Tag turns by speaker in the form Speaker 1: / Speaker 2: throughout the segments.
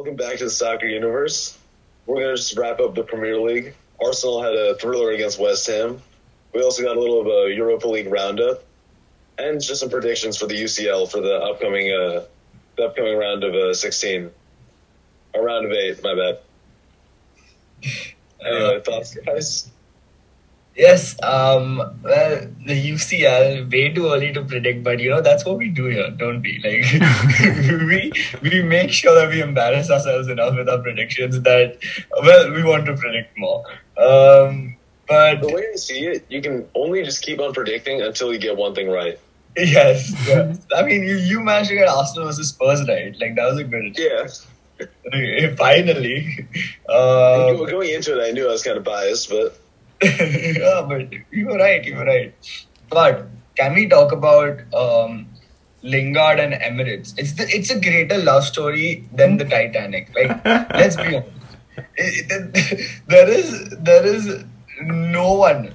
Speaker 1: welcome back to the soccer universe. We're gonna just wrap up the Premier League. Arsenal had a thriller against West Ham. We also got a little of a Europa League roundup, and just some predictions for the UCL for the upcoming uh, the upcoming round of uh, 16, a round of eight. My bad. Anyway, thoughts, guys?
Speaker 2: Yes, um, well, the UCL, way too early to predict, but you know, that's what we do here, don't we? Like, we, we make sure that we embarrass ourselves enough with our predictions that, well, we want to predict more. Um, but,
Speaker 1: The way I see it, you can only just keep on predicting until you get one thing right.
Speaker 2: yes, yes. I mean, you, you managed to get Arsenal versus Spurs right. Like, that was a good,
Speaker 1: Yeah.
Speaker 2: finally. Um,
Speaker 1: Going into it, I knew I was kind of biased, but
Speaker 2: yeah, but you're right, you're right. But can we talk about um, Lingard and Emirates? It's the, it's a greater love story than the Titanic. Like, let's be honest. It- it- there is there is no one.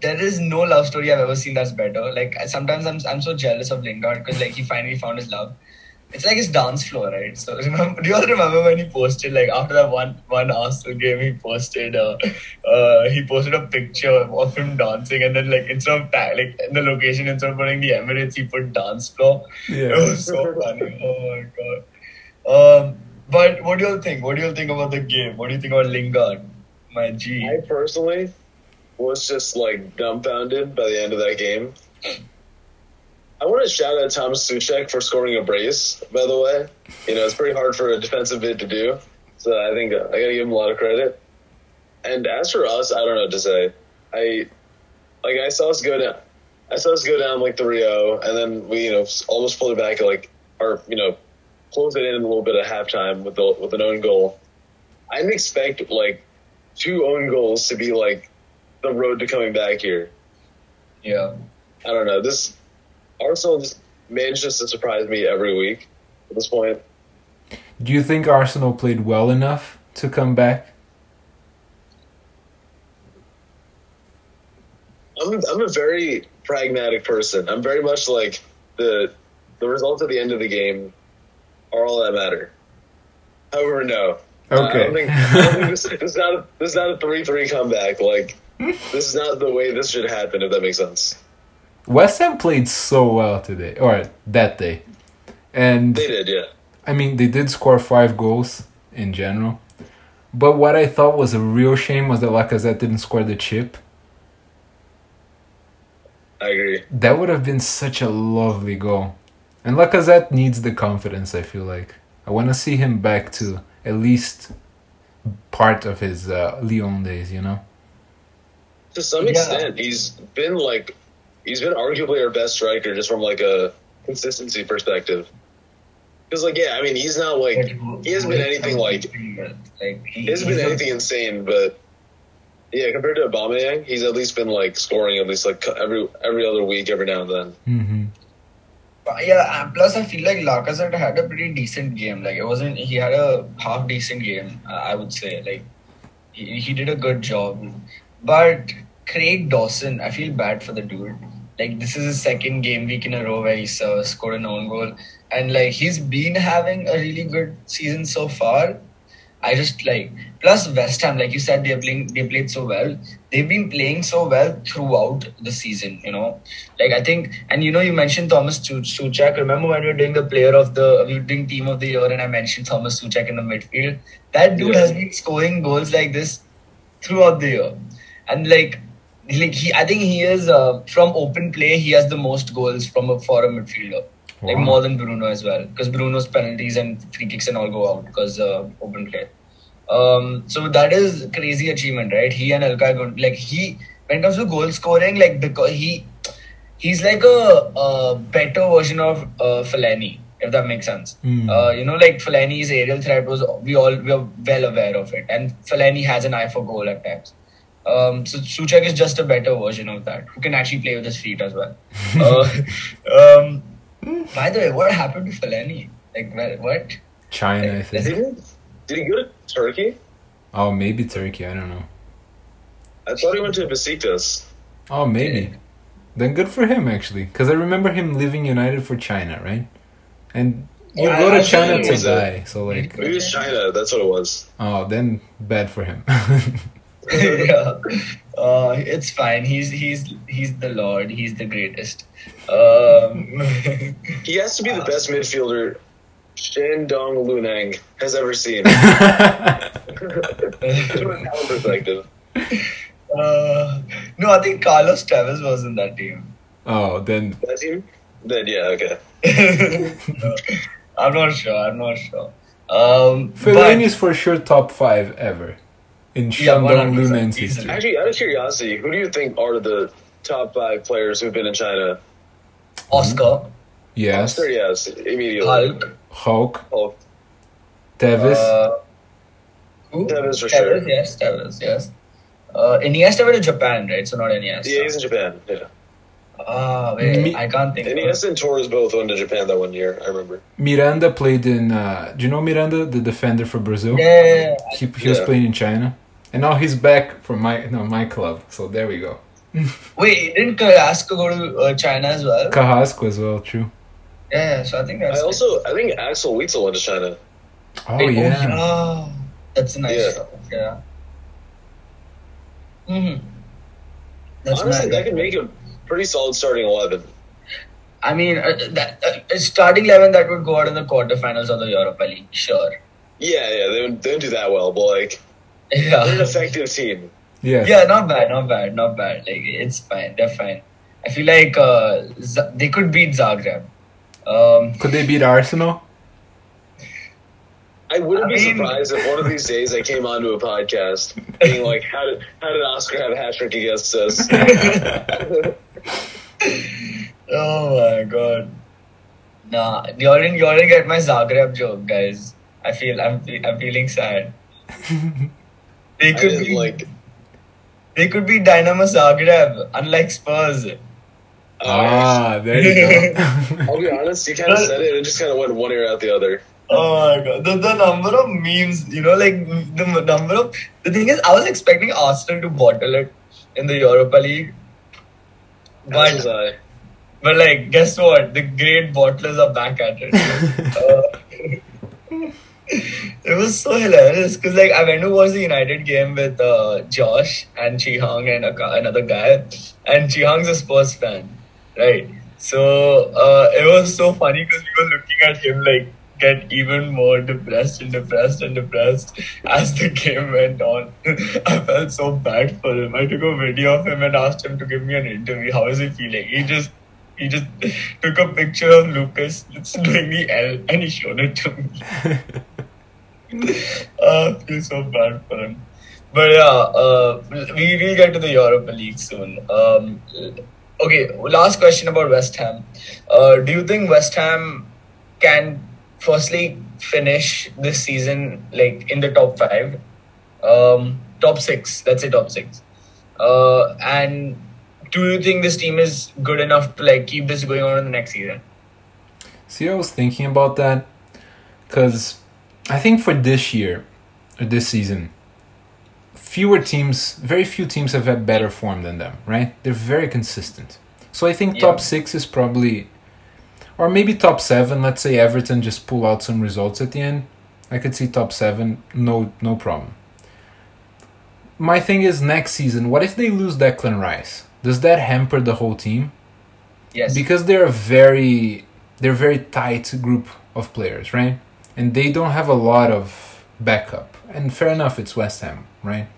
Speaker 2: There is no love story I've ever seen that's better. Like sometimes I'm I'm so jealous of Lingard because like he finally found his love. It's like his dance floor, right? So remember, do you all remember when he posted like after that one one Arsenal game, he posted uh, uh he posted a picture of him dancing, and then like instead of ta- like in the location instead of putting the Emirates, he put dance floor.
Speaker 3: Yeah.
Speaker 2: It was so funny. Oh my god. Um, but what do you all think? What do you all think about the game? What do you think about Lingard? My G.
Speaker 1: I personally was just like dumbfounded by the end of that game. I want to shout out Thomas Souček for scoring a brace, by the way. You know, it's pretty hard for a defensive mid to do. So I think uh, I got to give him a lot of credit. And as for us, I don't know what to say. I like I saw us go down. I saw us go down like 3-0, and then we you know almost pulled it back at like or you know close it in a little bit at halftime with the with an own goal. I didn't expect like two own goals to be like the road to coming back here.
Speaker 2: Yeah.
Speaker 1: I don't know. This Arsenal just manages to surprise me every week at this point.
Speaker 3: Do you think Arsenal played well enough to come back?
Speaker 1: I'm I'm a very pragmatic person. I'm very much like the the results at the end of the game are all that matter. However, no. Uh, I
Speaker 3: Okay.
Speaker 1: don't think, I don't think this, this is not a, this is not a three three comeback. Like this is not the way this should happen. If that makes sense.
Speaker 3: West Ham played so well today, or that day. And
Speaker 1: They did, yeah.
Speaker 3: I mean, they did score five goals in general. But what I thought was a real shame was that Lacazette didn't score the chip.
Speaker 1: I agree.
Speaker 3: That would have been such a lovely goal. And Lacazette needs the confidence, I feel like. I want to see him back to at least part of his uh, Lyon days, you know?
Speaker 1: To some
Speaker 2: Yeah.
Speaker 1: extent, he's been like he's been arguably our best striker just from like a consistency perspective. Because like yeah, I mean he's not like he hasn't been anything like
Speaker 2: like he,
Speaker 1: he hasn't been anything insane, but yeah, compared to Aubameyang, he's at least been like scoring at least like every every other week, every now and then.
Speaker 3: hmm
Speaker 2: Yeah, and plus I feel like Lacazette had a pretty decent game. Like it wasn't he had a half decent game, uh, I would say. Like he, he did a good job. But Craig Dawson, I feel bad for the dude. Like this is his second game week in a row where he uh, scored an own goal, and like he's been having a really good season so far. I just like plus West Ham, like you said, they're playing they played so well. They've been playing so well throughout the season, you know. Like I think, and you know, you mentioned Thomas Su- Souček. Remember when we were doing the player of the we were doing team of the year, and I mentioned Thomas Souček in the midfield. That dude
Speaker 1: Yeah.
Speaker 2: has been scoring goals like this throughout the year, and like. Like he, I think he is uh, from open play. He has the most goals from a for a midfielder, like more than Bruno as well. Because Bruno's penalties and free kicks and all go out because uh, open play. Um, so that is crazy achievement, right? He and Ilkay Gun- like he when it comes to goal scoring, like because he he's like a, a better version of uh, Fellaini, if that makes sense.
Speaker 3: Mm.
Speaker 2: Uh, you know, like Fellaini's aerial threat was we all we are well aware of it, and Fellaini has an eye for goal at times. Um, so Souček is just a better version of that, who can actually play with his feet as well. uh, um, by the way, what happened to Fellaini? Like, where, what?
Speaker 3: China, I think.
Speaker 1: he, did he go to Turkey?
Speaker 3: Oh, maybe Turkey, I don't know.
Speaker 1: I thought he went to Besiktas.
Speaker 3: Oh, maybe. Then good for him, actually. Because I remember him leaving United for China, right? And You
Speaker 2: I-
Speaker 3: go to China to die, so like,
Speaker 1: Maybe it's China. That's what it was.
Speaker 3: oh, then bad for him.
Speaker 2: yeah, uh, it's fine. He's he's he's the lord. He's the greatest. Um,
Speaker 1: He has to be the best midfielder Shandong Luneng has ever seen. From a perspective.
Speaker 2: uh, no, I think Carlos Tevez was in that team.
Speaker 3: oh, then
Speaker 1: That team? Then yeah, okay.
Speaker 2: I'm not sure. I'm not sure. Um,
Speaker 3: Fellaini
Speaker 2: but-
Speaker 3: is for sure top five ever in
Speaker 2: Yeah,
Speaker 3: Shandong
Speaker 2: 100%
Speaker 3: history.
Speaker 1: Actually, out of curiosity, who do you think are the top five players who've been in China?
Speaker 2: Oscar,
Speaker 3: Yes,
Speaker 1: Oscar, yes, immediately.
Speaker 2: Hulk,
Speaker 3: Hulk,
Speaker 1: Hulk.
Speaker 3: Tevez.
Speaker 2: uh, who?
Speaker 1: Tevez for
Speaker 2: Tevez,
Speaker 1: sure.
Speaker 2: Yes, Tevez. Yes. Uh, Iniesta went to Japan, right? So not Iniesta.
Speaker 1: Yeah, he's in Japan. Yeah.
Speaker 2: Ah, wait,
Speaker 3: Me-
Speaker 2: I can't think. of-
Speaker 1: Iniesta and Torres both went to Japan that one year. I remember.
Speaker 3: Miranda played in. Uh, do you know Miranda, the defender for Brazil?
Speaker 2: Yeah, yeah, yeah.
Speaker 3: He, he was
Speaker 1: Yeah.
Speaker 3: playing in China, and now he's back for my no my club. So there we go.
Speaker 2: Wait, didn't Carrasco go to uh, China as well?
Speaker 3: Carrasco as well, true.
Speaker 2: Yeah, yeah, so I think that's.
Speaker 1: I also, I think Axel Witsel went to China.
Speaker 3: Oh
Speaker 2: Wait,
Speaker 3: yeah.
Speaker 2: yeah. That's a nice
Speaker 1: Yeah.
Speaker 2: shot. Yeah. hmm That's
Speaker 1: Honestly,
Speaker 2: nice.
Speaker 1: that could make a pretty solid starting eleven.
Speaker 2: I mean, uh, that uh, starting eleven that would go out in the quarterfinals of the Europa League, sure.
Speaker 1: Yeah, yeah, they don't, they don't do that well, but like they're an
Speaker 2: Yeah.
Speaker 1: effective team.
Speaker 3: Yeah.
Speaker 2: yeah, not bad, not bad, not bad. Like it's fine, they're fine. I feel like uh, Z- they could beat Zagreb. Um,
Speaker 3: Could they beat Arsenal?
Speaker 1: I wouldn't
Speaker 2: I
Speaker 1: be
Speaker 2: mean-
Speaker 1: surprised if one of these days I came onto a podcast being like, "How did how did Oscar have a hat trick against us?"
Speaker 2: oh my god. Nah, you didn't, you didn't get my Zagreb joke, guys. I feel I'm I'm feeling sad. They could be
Speaker 1: like.
Speaker 2: they could be Dynamo Zagreb, unlike Spurs.
Speaker 1: Oh,
Speaker 3: ah, there you go.
Speaker 1: I'll be honest. You kind of said it, and it just kind of went one ear out the other.
Speaker 2: Oh my god, the, the number of memes, you know, like the number of the thing is, I was expecting Arsenal to bottle it in the Europa League, but but like, guess what? The great bottlers are back at it. uh, it was so hilarious because like I went to watch the United game with uh, Josh and Chihang and a, another guy, and Chihang's a Spurs fan, right? So uh, it was so funny because we were looking at him like get even more depressed and depressed and depressed as the game went on. I felt so bad for him. I took a video of him and asked him to give me an interview. How is he feeling? He just he just took a picture of Lucas doing the L and he showed it to me. uh, I feel so bad for him. But yeah, uh, we will get to the Europa League soon. Um, okay, last question about West Ham. Uh, do you think West Ham can firstly finish this season like in the top five, um, top six? Let's say top six. Uh, and do you think this team is good enough to like keep this going on in the next season?
Speaker 3: See, I was thinking about that because I think for this year or this season, fewer teams, very few teams have had better form than them, right? They're very consistent. So I think
Speaker 2: Yeah.
Speaker 3: top six is probably, or maybe top seven. Let's say Everton just pull out some results at the end. I could see top seven, no, no problem. My thing is next season. What if they lose Declan Rice? Does that hamper the whole team?
Speaker 2: Yes.
Speaker 3: because they're a very they're a very tight group of players, right? And they don't have a lot of backup. And fair enough, it's West Ham, right?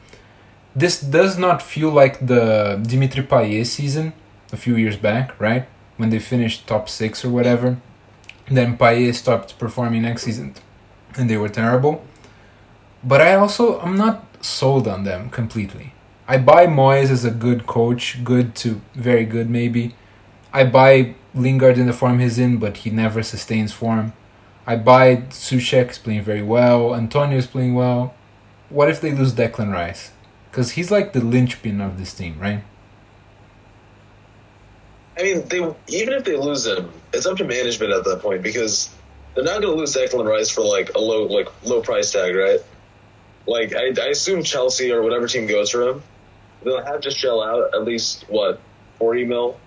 Speaker 3: This does not feel like the Dimitri Payet season a few years back, right? When they finished top six or whatever. Then Payet stopped performing next season, and they were terrible. But I also I'm not sold on them completely. I buy Moyes as a good coach, good to very good maybe. I buy Lingard in the form he's in, but he never sustains form. I buy Souček is playing very well. Antonio is playing well. What if they lose Declan Rice? Because he's like the linchpin of this team, right?
Speaker 1: I mean, they even if they lose him, it's up to management at that point because they're not going to lose Declan Rice for like a low like low price tag, right? Like I, I assume Chelsea or whatever team goes for him, they'll have to shell out at least what forty mil.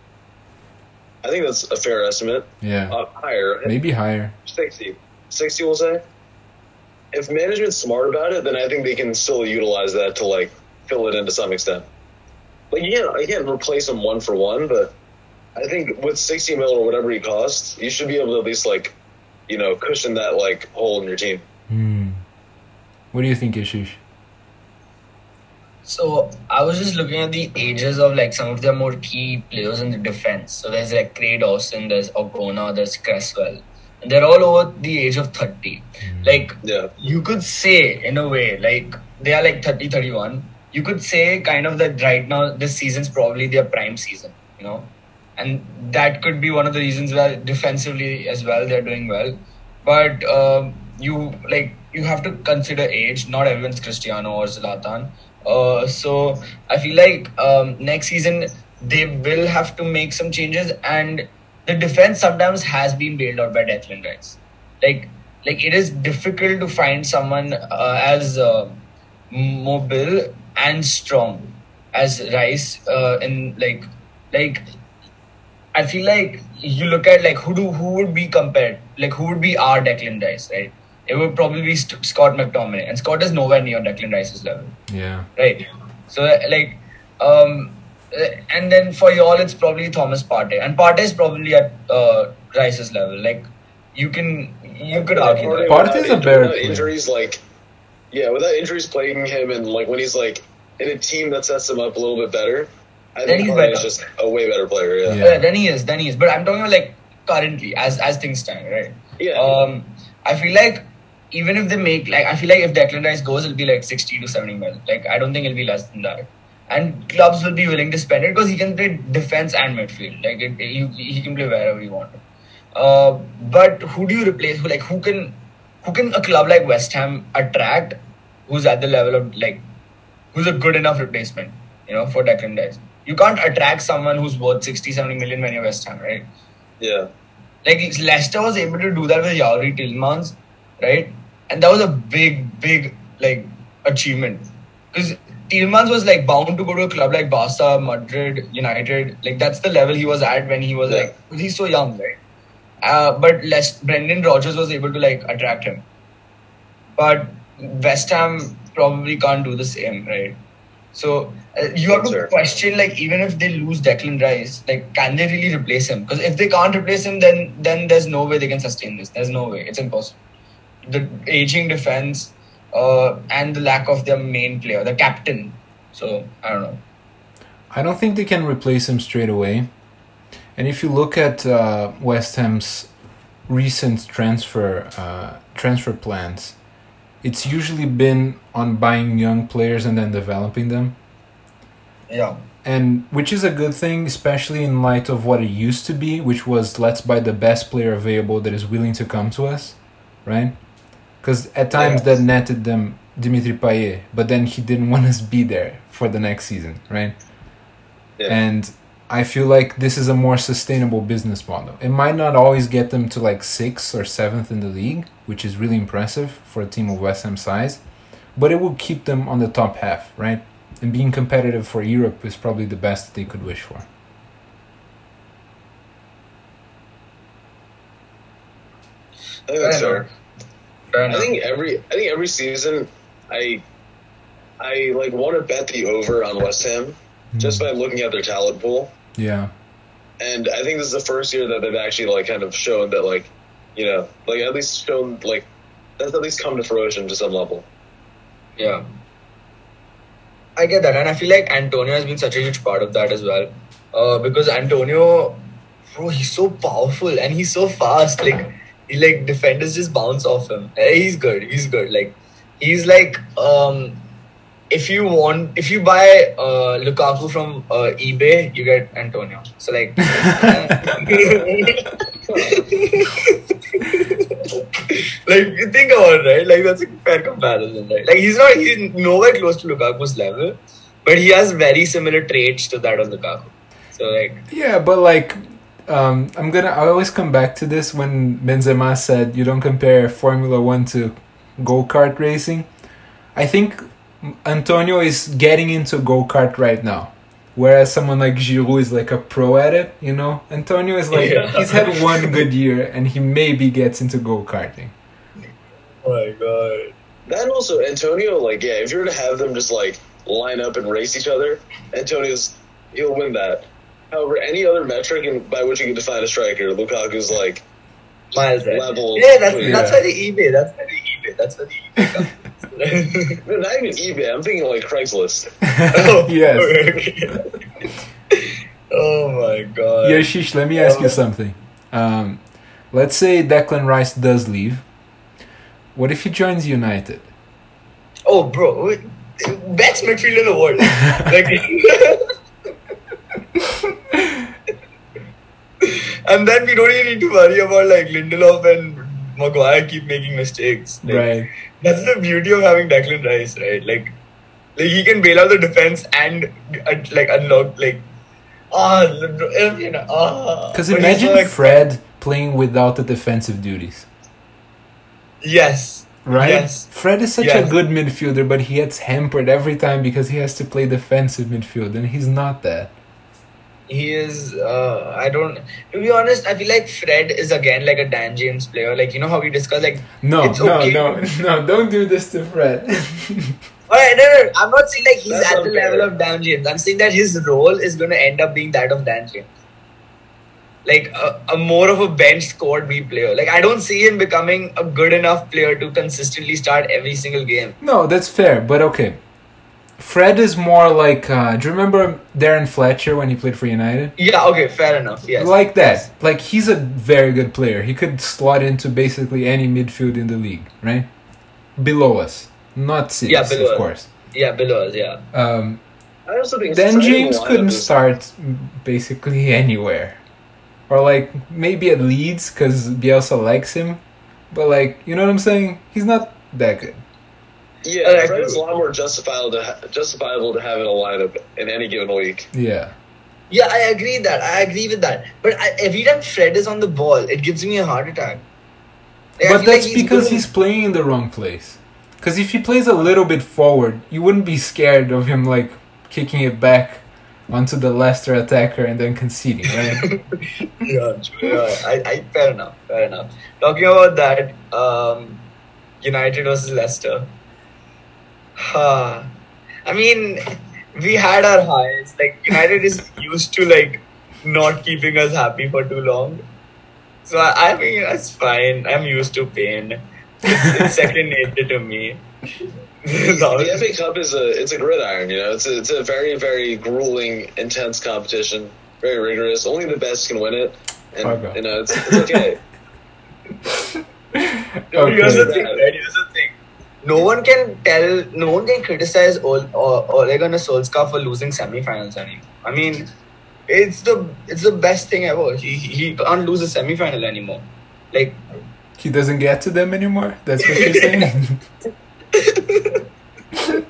Speaker 1: I think that's a fair estimate.
Speaker 3: Yeah,
Speaker 1: Uh, higher.
Speaker 3: maybe higher.
Speaker 1: 60. 60, we'll say. If management's smart about it, then I think they can still utilize that to like fill it in to some extent. Like you can't, you can't replace him one for one, but I think with 60 mil or whatever he costs, you should be able to at least like, you know, cushion that like hole in your team.
Speaker 3: Hmm. What do you think, Ashish?
Speaker 2: So I was just looking at the ages of like some of the more key players in the defense. So there's like Craig Dawson, there's Ogbonna, there's Cresswell. And they're all over the age of 30. Like
Speaker 1: Yeah.
Speaker 2: you could say in a way, like they are like 30, 31. You could say kind of that right now this season's probably their prime season, you know? And that could be one of the reasons why defensively as well they're doing well. But um, you like you have to consider age. Not everyone's Cristiano or Zlatan. Uh, so I feel like um, next season they will have to make some changes, and the defense sometimes has been bailed out by Declan Rice. Like, like it is difficult to find someone uh, as uh, mobile and strong as Rice uh, in like, like I feel like you look at like who do who would be compared, like who would be our Declan Rice, right? It would probably be St- Scott McTominay, and Scott is nowhere near Declan Rice's level
Speaker 3: Yeah.
Speaker 2: right? So like, um, and then for y'all, it's probably Thomas Partey, and Partey is probably at uh, Rice's level. Like, you can you could argue that.
Speaker 3: Partey is a better
Speaker 1: without
Speaker 3: player.
Speaker 1: injuries like yeah, without injuries plaguing him and like when he's like in a team that sets him up a little bit better, I
Speaker 2: Then
Speaker 1: think
Speaker 2: he's
Speaker 1: Partey is just a way better player. Yeah.
Speaker 3: Yeah.
Speaker 2: Yeah, then he is, then he is. But I'm talking about like currently, as as things stand, right?
Speaker 1: Yeah.
Speaker 2: Um, I feel like even if they make like, I feel like if Declan Rice goes, it'll be like sixty to seventy mil. Like, I don't think it'll be less than that. And clubs will be willing to spend it because he can play defense and midfield. Like, it, he, he can play wherever he wants. Uh, but who do you replace? Who like who can who can a club like West Ham attract? Who's at the level of like who's a good enough replacement? You know, for Declan Rice. You can't attract someone who's worth 60, 70 million when you're West Ham, right?
Speaker 1: yeah.
Speaker 2: Like Leicester was able to do that with Youri Tielemans, right? And that was a big, big like achievement because Tielemans was like bound to go to a club like Barca, Madrid, United. Like that's the level he was at when he was
Speaker 1: Yeah.
Speaker 2: like he's so young, right? Uh, but Les- Brendan Rodgers was able to like attract him. But West Ham probably can't do the same, right? So uh, you have to question like even if they lose Declan Rice, like can they really replace him? Because if they can't replace him, then then there's no way they can sustain this. There's no way. It's impossible. The aging defense uh, and the lack of their main player, the captain. So I don't know.
Speaker 3: I don't think they can replace him straight away. And if you look at uh, West Ham's recent transfer uh, transfer plans, it's usually been on buying young players and then developing them.
Speaker 2: Yeah.
Speaker 3: and which is a good thing, especially in light of what it used to be, which was let's buy the best player available that is willing to come to us, right? Because at times
Speaker 1: Yes.
Speaker 3: that netted them Dimitri Payet, but then he didn't want us be there for the next season, right?
Speaker 1: Yeah.
Speaker 3: And I feel like this is a more sustainable business model. It might not always get them to like sixth or seventh in the league, which is really impressive for a team of West Ham size, but it will keep them on the top half, right? And being competitive for Europe is probably the best that they could wish for.
Speaker 1: I think that's
Speaker 2: Fair
Speaker 1: fair.
Speaker 2: enough.
Speaker 1: I think every I think every season I I like want to bet the over on West Ham just by looking at their talent pool.
Speaker 3: Yeah.
Speaker 1: And I think this is the first year that they've actually like kind of shown that like you know, like at least shown like that's at least come to fruition to some level.
Speaker 2: Yeah. I get that, and I feel like Antonio has been such a huge part of that as well. Uh, because Antonio, bro, he's so powerful and he's so fast. Like, he, like defenders just bounce off him. Eh, He's good. He's good. Like, he's like, um, if you want, if you buy uh, Lukaku from uh, eBay, you get Antonio. So like. like you think about it, right? Like that's a fair comparison, right? Like he's not he's nowhere close to Lukaku's level, but he has very similar traits to that of Lukaku. So like
Speaker 3: Yeah, but like, um, I'm gonna. I always come back to this when Benzema said you don't compare Formula One to go kart racing. I think Antonio is getting into go kart right now. Whereas someone like Giroud is like a pro at it, you know. Antonio is like
Speaker 2: Yeah.
Speaker 3: he's had one good year and he maybe gets into go karting.
Speaker 2: Oh my god.
Speaker 1: Then also Antonio, like yeah, if you were to have them just like line up and race each other, Antonio's he'll win that. However, any other metric in, by which you can define a striker, Lukaku's like
Speaker 2: Miles.
Speaker 1: Level.
Speaker 2: Yeah, that's
Speaker 3: Yeah.
Speaker 2: that's why the eBay. That's why the eBay. That's why the eBay
Speaker 1: no, not even eBay. I'm thinking like Craigslist.
Speaker 2: Oh,
Speaker 3: yes.
Speaker 2: oh my god.
Speaker 3: Yashish, let me ask you
Speaker 2: Uh,
Speaker 3: something. Um, let's say Declan Rice does leave. What if he joins United?
Speaker 2: Oh, bro, wait, best midfielder in the world. like, and then we don't even need to worry about like Lindelof and Maguire keep making mistakes. Like,
Speaker 3: Right.
Speaker 2: That's the beauty of having Declan Rice, right? Like, like he can bail out the defense and uh, like unlock like. Ah, you know, ah.
Speaker 3: Because imagine
Speaker 2: like-
Speaker 3: Fred playing without the defensive duties.
Speaker 2: Yes.
Speaker 3: Right?
Speaker 2: Yes.
Speaker 3: Fred is such
Speaker 2: Yes.
Speaker 3: a good midfielder, but he gets hampered every time because he has to play defensive midfield, and he's not that.
Speaker 2: He is. Uh, I don't. To be honest, I feel like Fred is again like a Dan James player. Like you know how we discuss Like
Speaker 3: No,
Speaker 2: It's
Speaker 3: no,
Speaker 2: okay.
Speaker 3: no, no! Don't do this to Fred.
Speaker 2: Alright, no, no, no, I'm not saying like he's
Speaker 1: That's
Speaker 2: at the
Speaker 1: unfair.
Speaker 2: level of Dan James. I'm saying that his role is going to end up being that of Dan James. Like a, a more of a bench squad B player. Like I don't see him becoming a good enough player to consistently start every single game.
Speaker 3: no, that's fair, but okay. Fred is more like. Uh, do you remember Darren Fletcher when he played for United?
Speaker 2: Yeah, okay, fair enough. Yes.
Speaker 3: Like that. Like he's a very good player. He could slot into basically any midfield in the league, right? Below us, not six,
Speaker 2: Yeah, below
Speaker 3: of
Speaker 2: us.
Speaker 3: course.
Speaker 2: Yeah, below us, yeah.
Speaker 3: Um,
Speaker 1: I also think Dan
Speaker 3: James couldn't start basically anywhere, or like maybe at Leeds because Bielsa likes him, but like you know what I'm saying? He's not that good.
Speaker 1: Yeah,
Speaker 2: I
Speaker 1: Fred is a lot more justifiable to ha- justifiable to have in a lineup in any given week.
Speaker 3: Yeah,
Speaker 2: Yeah, I agree that. I agree with that. But I, every time Fred is on the ball, it gives me a heart attack. Like,
Speaker 3: but
Speaker 2: feel like
Speaker 3: that's because
Speaker 2: good
Speaker 3: he's playing in the wrong place. Because if he plays a little bit forward, you wouldn't be scared of him like kicking it back onto the Leicester attacker and then conceding, right?
Speaker 2: yeah, yeah. I, I, fair enough, fair enough. Talking about that, um, United versus Leicester. Ha. I mean, we had our highs. Like United is used to like not keeping us happy for too long. So I, I mean, that's fine. I'm used to pain. It's, it's second nature to me.
Speaker 1: The FA Cup is a it's a gridiron, you know. It's a, it's a very very grueling, intense competition, very rigorous. Only the best can win it, and
Speaker 3: Fuck
Speaker 1: you know it's, it's okay.
Speaker 2: Here's the
Speaker 3: okay.
Speaker 2: thing, right? Here's the thing. No one can tell, no one can criticize Ole, or Ole Solskjaer for losing semi-finals anymore. I mean, it's the it's the best thing ever. He he can't lose a semi-final anymore. Like,
Speaker 3: He doesn't get to them anymore. That's what you're saying.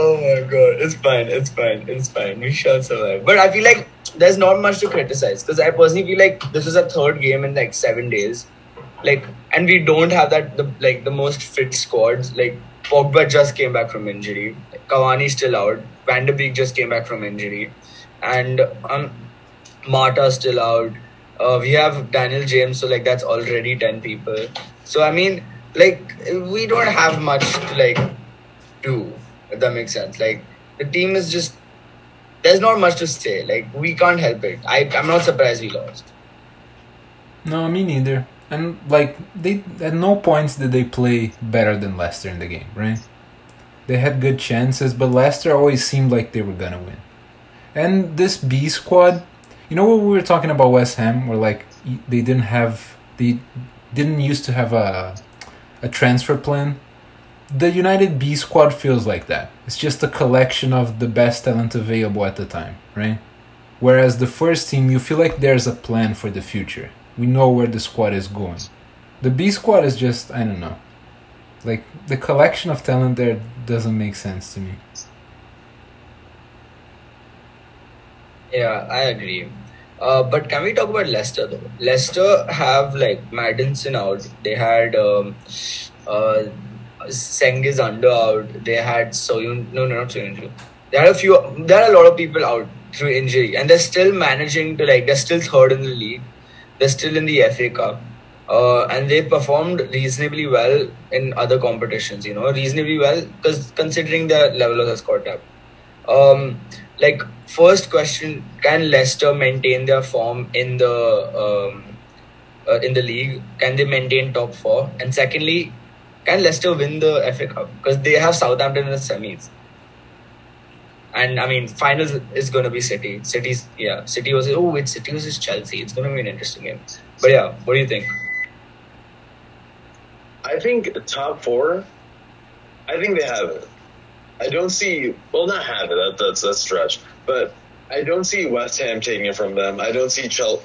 Speaker 2: oh my god, it's fine, it's fine, it's fine. We shall survive. But I feel like there's not much to criticize because I personally feel like this is a third game in like seven days. Like, and we don't have that the like the most fit squads. Like, Pogba just came back from injury. Cavani's still out. Van de Beek just came back from injury, and um, Mata still out. Uh, we have Daniel James, so like that's already ten people. So I mean, like we don't have much to like do. If that makes sense. Like the team is just there's not much to say. Like we can't help it. I I'm not surprised we lost.
Speaker 3: no, me neither. And like they at no points did they play better than Leicester in the game, right? They had good chances, but Leicester always seemed like they were gonna win. And this B squad, you know what we were talking about West Ham, where like they didn't have they didn't used to have a a transfer plan. The United B squad feels like that. It's just a collection of the best talent available at the time, right? Whereas the first team, you feel like there's a plan for the future. We know where the squad is going. The B squad is just I don't know. Like the collection of talent there doesn't make sense to me.
Speaker 2: Yeah, I agree. Uh, but can we talk about Leicester though? Leicester have like Maddison out. They had um, uh, Cengiz Ünder out. They had Soyun. No, no, not Soyuncu. They had a few. There are a lot of people out through injury, and they're still managing to like. They're still third in the league. They're still in the FA Cup. Uh, and they performed reasonably well in other competitions, you know, reasonably well because considering the level of the squad depth. Um, like first question, can Leicester maintain their form in the um, uh, in the league? Can they maintain top four? And secondly, can Leicester win the FA Cup because they have Southampton in the semis? And I mean, finals is going to be City. City's yeah, City was oh, it's City versus Chelsea. It's going to be an interesting game. But yeah, what do you think?
Speaker 1: I think top four. I think they have it. I don't see. Well, not have it. That, that's that's stretch. But I don't see West Ham taking it from them. I don't see Chelsea.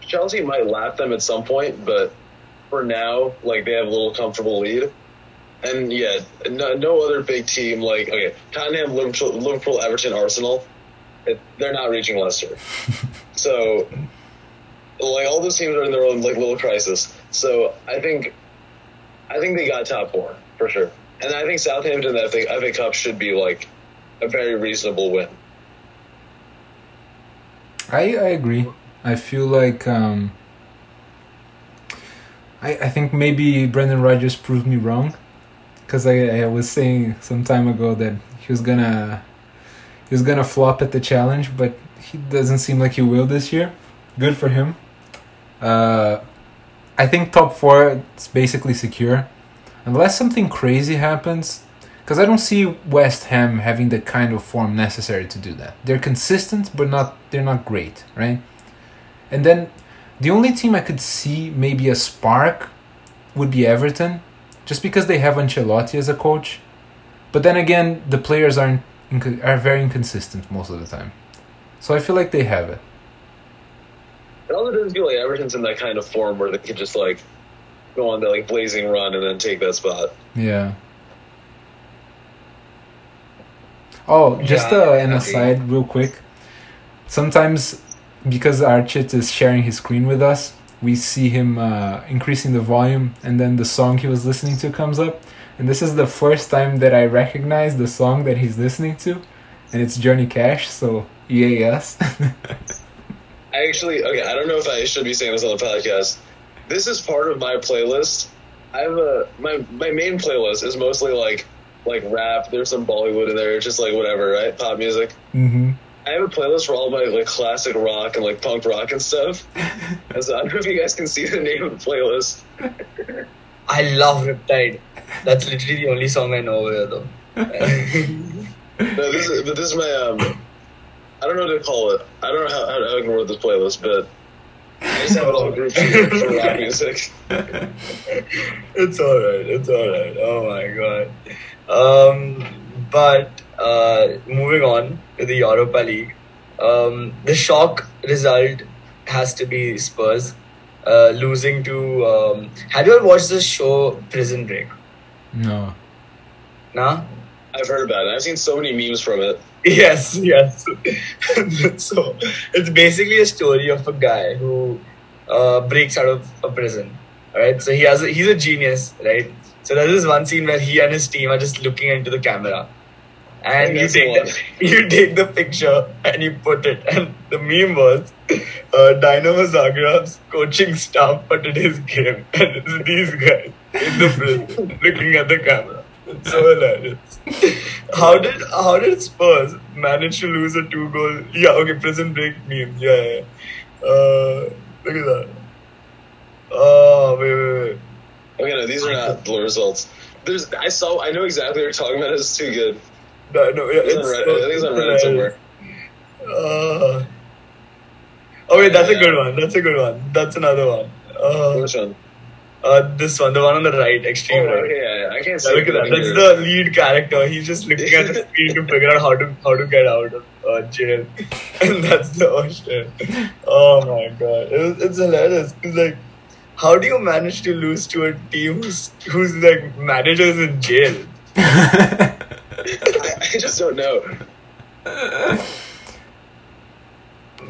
Speaker 1: Chelsea might lap them at some point, but for now, like they have a little comfortable lead. And yeah, no, no other big team like okay, Tottenham, Liverpool, Liverpool Everton, Arsenal. It, they're not reaching Leicester. so, like all those teams are in their own like little crisis. So I think, I think they got top four for sure. And I think Southampton that FA, FA Cup should be like a very reasonable win.
Speaker 3: I I agree. I feel like um, I I think maybe Brendan Rodgers proved me wrong because I I was saying some time ago that he was gonna he was gonna flop at the challenge, but he doesn't seem like he will this year. Good for him. Uh, I think top four is basically secure, unless something crazy happens. Because I don't see West Ham having the kind of form necessary to do that. They're consistent, but not they're not great, right? And then the only team I could see maybe a spark would be Everton, just because they have Ancelotti as a coach. But then again, the players are inc- are very inconsistent most of the time. So I feel like they have it.
Speaker 1: It also doesn't feel like Everton's in that kind of form where they could just like go on that like blazing run and then take that spot.
Speaker 3: Yeah. Oh, just
Speaker 2: Yeah,
Speaker 3: uh, an aside, real quick. Sometimes, because Archit is sharing his screen with us, we see him uh, increasing the volume, and then the song he was listening to comes up. And this is the first time that I recognize the song that he's listening to, and it's Johnny Cash. So EAS.
Speaker 1: I actually okay. I don't know if I should be saying this on the podcast. This is part of my playlist. I have a my my main playlist is mostly like like rap. There's some Bollywood in there, just like whatever, right? Pop music.
Speaker 3: hmm
Speaker 1: I have a playlist for all my like classic rock and like punk rock and stuff. and so I don't know if you guys can see the name of the playlist.
Speaker 2: I love Riptide. That's literally the only song I know over here, though.
Speaker 1: No, this is, but this is my um. I don't know what to call it. I don't know how, how I can word this playlist, but I just have it all grouped for for rock music.
Speaker 2: it's alright. It's alright. Oh my god. Um, but uh, moving on to the Europa League, um, the shock result has to be Spurs uh, losing to. Um, have you ever watched the show Prison Break?
Speaker 3: No.
Speaker 2: Nah.
Speaker 1: I've heard about it. I've seen so many memes from it.
Speaker 2: Yes, yes. so it's basically a story of a guy who uh, breaks out of a prison. Right. So he has a, he's a genius, right? So there's this one scene where he and his team are just looking into the camera, and you take the, you take the picture and you put it. And the meme was uh, Dynamo Zagreb's coaching staff for today's game, and it's these guys in the prison looking at the camera. It's so hilarious. How did how did Spurs manage to lose a two goal? Yeah, okay, prison break meme. Yeah, yeah. yeah. Uh, look at that. Oh wait, wait, wait.
Speaker 1: Okay, no, these are not the results. There's, I saw, I know exactly what you're talking about. It's too good.
Speaker 2: No, no, yeah,
Speaker 1: It's on
Speaker 2: it's
Speaker 1: Reddit.
Speaker 2: so
Speaker 1: I think it's on Reddit somewhere.
Speaker 2: Uh, oh wait, that's a good one. That's a good one. That's another one. Uh,
Speaker 1: Which one?
Speaker 2: uh, this one, the one on the right, extreme
Speaker 1: Oh,
Speaker 2: right.
Speaker 1: okay, yeah, yeah. I can't see.
Speaker 2: Yeah, look at that. That's the lead character. He's just looking at the screen to figure out how to how to get out of uh, jail, and that's the ocean. Oh my god, it was, it's hilarious. It's like, how do you manage to lose to a team who's who's like managers in jail?
Speaker 1: I, I just don't know.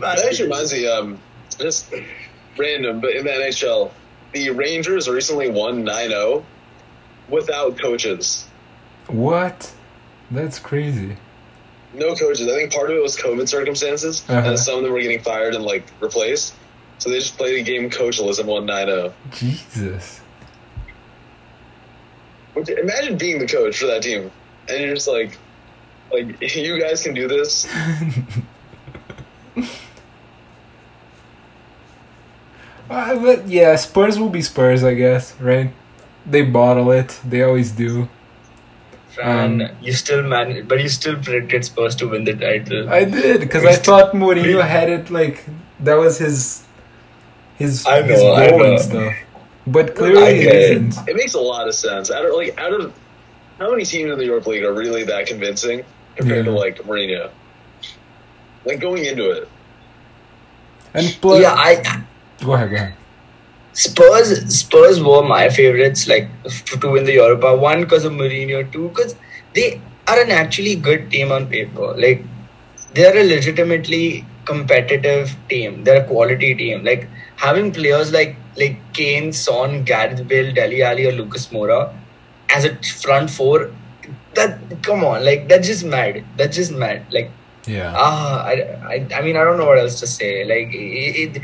Speaker 1: That actually reminds me, um, just random, but in the NHL, the Rangers recently won 9-0. without coaches.
Speaker 3: What? That's crazy.
Speaker 1: No coaches. I think part of it was COVID circumstances,
Speaker 3: Uh-huh.
Speaker 1: and some of them were getting fired and like replaced. So they just played a game coachless and won 9-0.
Speaker 3: Jesus.
Speaker 1: Imagine being the coach for that team, and you're just like, like you guys can do this.
Speaker 3: Uh, but yeah, Spurs will be Spurs, I guess, right? They bottle it. They always do.
Speaker 2: Fran,
Speaker 3: Um,
Speaker 2: you still man, but you still predicted Spurs to win the title.
Speaker 3: I did because I thought Mourinho had it like that was his his
Speaker 2: I
Speaker 3: his
Speaker 2: know, I
Speaker 3: goal
Speaker 2: know.
Speaker 3: and stuff. But clearly
Speaker 2: I
Speaker 3: it
Speaker 2: it.
Speaker 3: isn't.
Speaker 1: It makes a lot of sense. Out of like out of how many teams in the Europe League are really that convincing compared
Speaker 3: Yeah.
Speaker 1: to like Mourinho? Like going into it.
Speaker 3: And plus,
Speaker 2: yeah, I
Speaker 3: go ahead, go ahead.
Speaker 2: Spurs Spurs were my favorites like to win the Europa. One because of Mourinho, two because they are an actually good team on paper. Like they are a legitimately competitive team. They're a quality team. Like having players like like Kane, Son, Gareth Bale, Dele Alli, or Lucas Moura as a front four. That come on, like that's just mad. That's just mad. Like
Speaker 3: Yeah.
Speaker 2: Ah, I, I, I mean, I don't know what else to say. Like, it, it,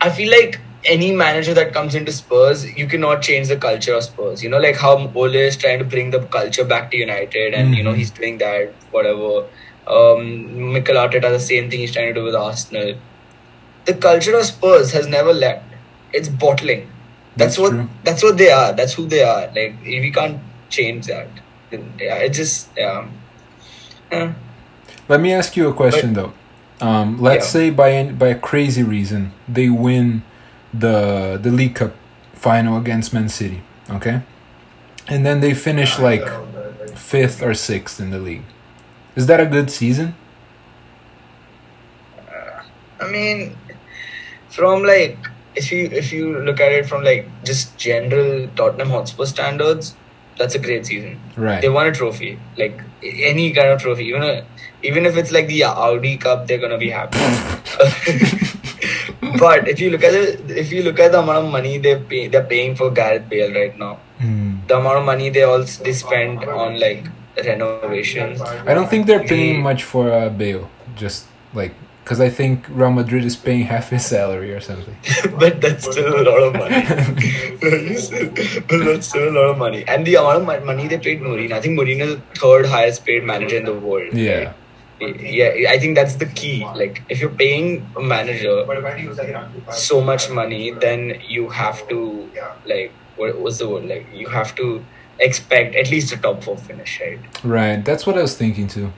Speaker 2: I feel like any manager that comes into Spurs, you cannot change the culture of Spurs. You know, like how Ole is trying to bring the culture back to United, and you know
Speaker 3: Mhm.
Speaker 2: he's doing that. Whatever. Um, Mikel Arteta, the same thing he's trying to do with Arsenal. The culture of Spurs has never left. It's bottling. That's,
Speaker 3: That's
Speaker 2: what.
Speaker 3: true.
Speaker 2: That's what they are. That's who they are. Like we can't change that. Yeah, it just yeah. Eh.
Speaker 3: Let me ask you a question though. Um, let's
Speaker 2: Yeah.
Speaker 3: say by by a crazy reason they win the the League Cup final against Man City, okay, and then they finish like fifth or sixth in the league. Is that a good season?
Speaker 2: I mean, from like if you if you look at it from like just general Tottenham Hotspur standards, that's a great season.
Speaker 3: Right.
Speaker 2: They won a trophy, like any kind of trophy, even a, even if it's like the Audi Cup, they're gonna be happy. but if you look at it, if you look at the amount of money they pay, they're paying for Gareth Bale right now,
Speaker 3: Hmm.
Speaker 2: the amount of money they also they spend on like renovations.
Speaker 3: I don't think they're paying much for uh, Bale. Just like because I think Real Madrid is paying half his salary or something.
Speaker 2: but that's still a lot of money. but that's still a lot of money. And the amount of money they paid Mourinho, I think Mourinho is the third highest paid manager in the world.
Speaker 3: Yeah.
Speaker 2: right? Yeah, I think that's the key. Like, if you're paying a manager so much money, then you have to, like, what was the word? Like, you have to expect at least a top four finish, right?
Speaker 3: Right, that's what I was thinking too.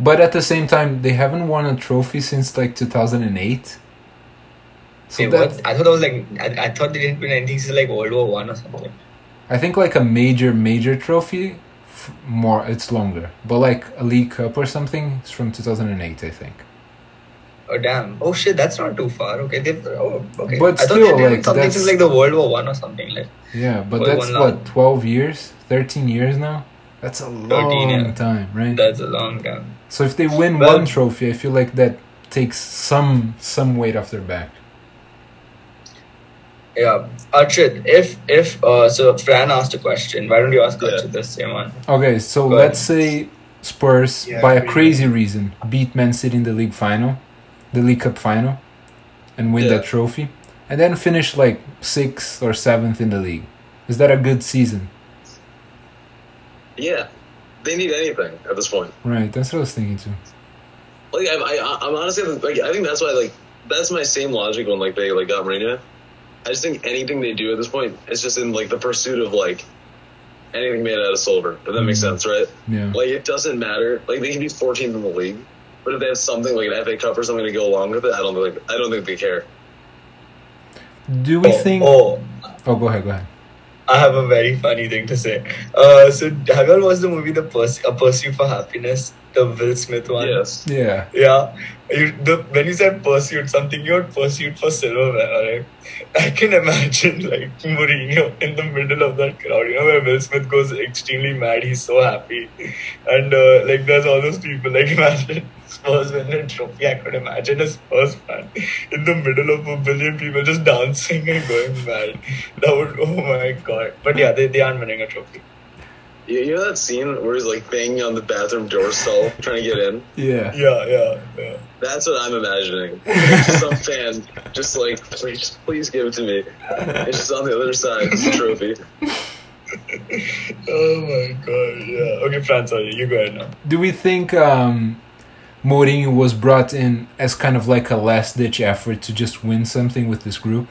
Speaker 3: But at the same time, they haven't won a trophy since like 2008. So
Speaker 2: Wait,
Speaker 3: that
Speaker 2: what? I thought that was like, I, I thought they didn't win anything since like World War One or something.
Speaker 3: I think like a major major trophy, f- more it's longer. But like a League Cup or something, it's from 2008, I think.
Speaker 2: Oh damn! Oh shit! That's not too far. Okay, they oh okay.
Speaker 3: But
Speaker 2: I thought
Speaker 3: still, like,
Speaker 2: something since like the World War One or something like.
Speaker 3: Yeah, but
Speaker 2: Well,
Speaker 3: that's what 12 years, 13 years now. That's a long
Speaker 2: yeah.
Speaker 3: time, right?
Speaker 2: That's a long time.
Speaker 3: So if they win
Speaker 2: Well-
Speaker 3: one trophy, I feel like that takes some some weight off their back.
Speaker 2: Yeah, Archit. If if uh, so, Fran asked a question. Why don't you ask
Speaker 1: Yeah.
Speaker 2: Archit the same one?
Speaker 3: Okay, so
Speaker 2: Go
Speaker 3: let's say Spurs,
Speaker 2: Yeah,
Speaker 3: by a
Speaker 2: pretty
Speaker 3: crazy reason, beat Man City in the league final, the League Cup final, and win
Speaker 1: Yeah.
Speaker 3: that trophy, and then finish like sixth or seventh in the league. Is that a good season?
Speaker 1: Yeah, they need anything at this point.
Speaker 3: Right, that's what I was thinking too.
Speaker 1: Like I, I, I'm honestly like I think that's why like that's my same logic when like they like got Mourinho. I just think anything they do at this point, is just in like the pursuit of like anything made out of silver. If that makes
Speaker 3: Mhm.
Speaker 1: sense, right?
Speaker 3: Yeah.
Speaker 1: Like it doesn't matter. Like they can be 14th in the league, but if they have something like an FA Cup or something to go along with it, I don't think I don't think they care.
Speaker 3: Do we
Speaker 2: oh,
Speaker 3: think?
Speaker 2: Oh,
Speaker 3: Oh, go ahead, go ahead.
Speaker 2: I have a very funny thing to say. Uh, so have you all watched the movie The Purs- A Pursuit for Happiness, the Will Smith one?
Speaker 1: Yes.
Speaker 3: Yeah.
Speaker 2: Yeah, you, the, when you said pursuit, something you're pursuit for silverware, right? I can imagine like Mourinho in the middle of that crowd, you know, where Will Smith goes extremely mad, he's so happy, and uh, like there's all those people. Like imagine Spurs win the trophy, I could imagine a Spurs fan in the middle of a billion people just dancing and going mad. That would, oh my god. But yeah, they, they aren't winning a trophy.
Speaker 1: You, you know that scene where he's like banging on the bathroom door stall trying to get in?
Speaker 3: Yeah.
Speaker 2: Yeah, yeah, yeah.
Speaker 1: That's what I'm imagining. Just some fan just like, please, please give it to me. It's just on the other side. It's a trophy.
Speaker 2: Oh my god, yeah. Okay, Fran, sorry, you go ahead now.
Speaker 3: Do we think um, Mourinho was brought in as kind of like a last ditch effort to just win something with this group?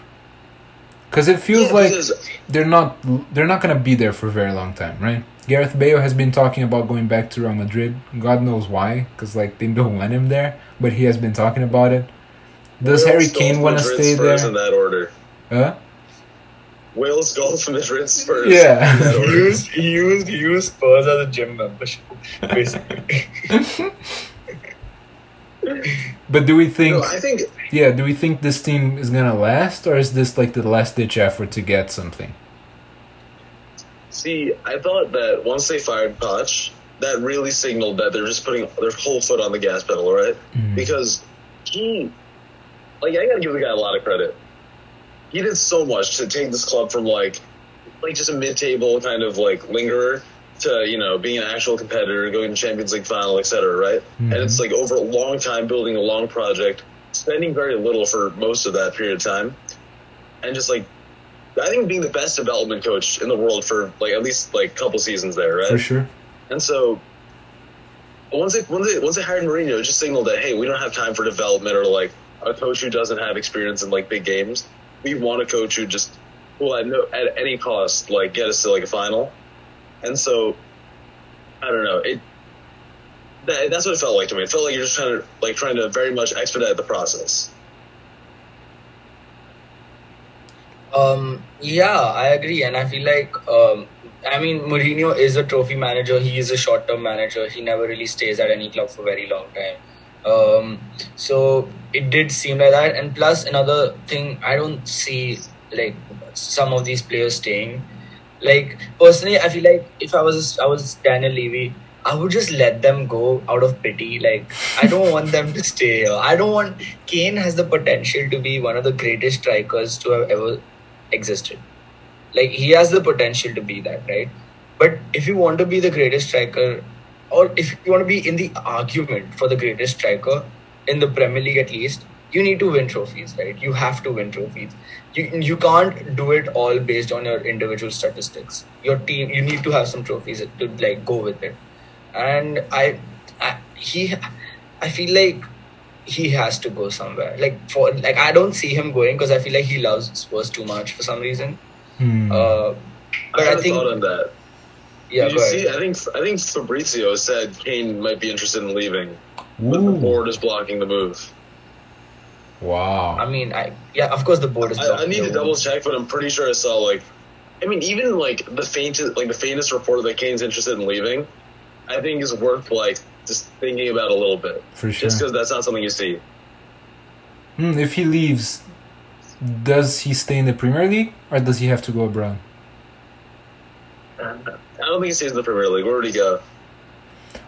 Speaker 3: Because it feels
Speaker 1: Yeah,
Speaker 3: like
Speaker 1: because-
Speaker 3: they're not they're not gonna be there for a very long time, right? Gareth Bale has been talking about going back to Real Madrid. God knows why, because like they don't want him there, but he has been talking about it. Does Harry Kane want to stay
Speaker 1: Spurs
Speaker 3: there?
Speaker 1: in that order?
Speaker 3: Huh?
Speaker 1: Wales, Golf, Madrid, Spurs.
Speaker 3: Yeah.
Speaker 1: In that
Speaker 2: He used, he used, he used Spurs as a gym membership, basically.
Speaker 3: But do we think?
Speaker 1: No, I think
Speaker 3: Yeah, do we think this team is gonna last, or is this like the last ditch effort to get something?
Speaker 1: See, I thought that once they fired Poch, that really signaled that they're just putting their whole foot on the gas pedal, right?
Speaker 3: Mhm.
Speaker 1: Because he, like, I gotta give the guy a lot of credit. He did so much to take this club from like, like just a mid-table kind of like lingerer to you know being an actual competitor, going to Champions League final, etc. Right? And mm-hmm. it's like over a long time building a long project, spending very little for most of that period of time, and just like I think being the best development coach in the world for like at least like a couple seasons there, right?
Speaker 3: For sure.
Speaker 1: And so once they once they once they hired Mourinho, it just signaled that hey, we don't have time for development or like a coach who doesn't have experience in like big games. We want a coach who just will at no at any cost like get us to like a final. And so I don't know it. That, that's what it felt like to me. It felt like you're just trying to like trying to very much expedite the process.
Speaker 2: Um, yeah, I agree, and I feel like um, I mean Mourinho is a trophy manager. He is a short-term manager. He never really stays at any club for very long time. Um, so it did seem like that. And plus another thing, I don't see like some of these players staying. Like personally, I feel like if I was I was Daniel Levy, I would just let them go out of pity. Like I don't want them to stay here. I don't want Kane has the potential to be one of the greatest strikers to have ever existed. Like he has the potential to be that, right? But if you want to be the greatest striker, or if you want to be in the argument for the greatest striker in the Premier League at least, you need to win trophies, right? You have to win trophies. You you can't do it all based on your individual statistics. Your team, you need to have some trophies to like go with it. And I, I he, I feel like he has to go somewhere. Like for like I don't see him going because I feel like he loves Spurs too much for some reason.
Speaker 3: Hmm.
Speaker 2: Uh, but
Speaker 1: I
Speaker 2: I,
Speaker 1: had a
Speaker 2: think
Speaker 1: thought on that.
Speaker 2: yeah,
Speaker 1: Did you see?
Speaker 2: ahead.
Speaker 1: I think I think Fabrizio said Kane might be interested in leaving, but the board is blocking the move.
Speaker 3: Wow.
Speaker 2: I mean, I yeah, of course the board is.
Speaker 1: I, I need to double check, but I'm pretty sure I saw like, I mean, even like the faintest, like the faintest report that Kane's interested in leaving, I think is worth like just thinking about a little bit,
Speaker 3: For sure.
Speaker 1: just because that's not something you see.
Speaker 3: Hmm, if he leaves, does he stay in the Premier League or does he have to go abroad?
Speaker 1: I don't think he stays in the Premier League. Where would he go?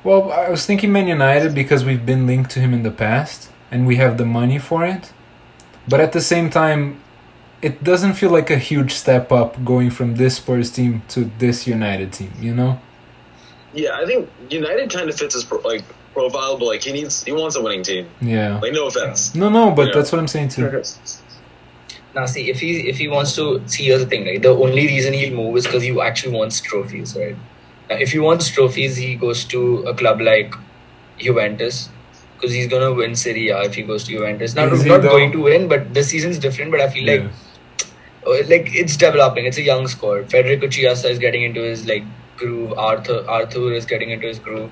Speaker 3: Well, I was thinking Man United because we've been linked to him in the past and we have the money for it. But at the same time, it doesn't feel like a huge step up going from this Spurs team to this United team, you know?
Speaker 1: Yeah, I think United kind of fits his pro- like profile, but like he needs, he wants a winning team.
Speaker 3: Yeah.
Speaker 1: Like no offense.
Speaker 3: No, no, but
Speaker 1: Yeah.
Speaker 3: that's what I'm saying too.
Speaker 2: Now, see if he if he wants to see here's the thing, right? The only reason he'll move is because he actually wants trophies, right? Now, if he wants trophies, he goes to a club like Juventus because he's gonna win Serie A if he goes to Juventus. Now,
Speaker 3: Is
Speaker 2: not
Speaker 3: though?
Speaker 2: going to win, but the season's different. But I feel like uh, like it's developing. It's a young squad. Federico Chiesa is getting into his like groove. Arthur Arthur is getting into his groove.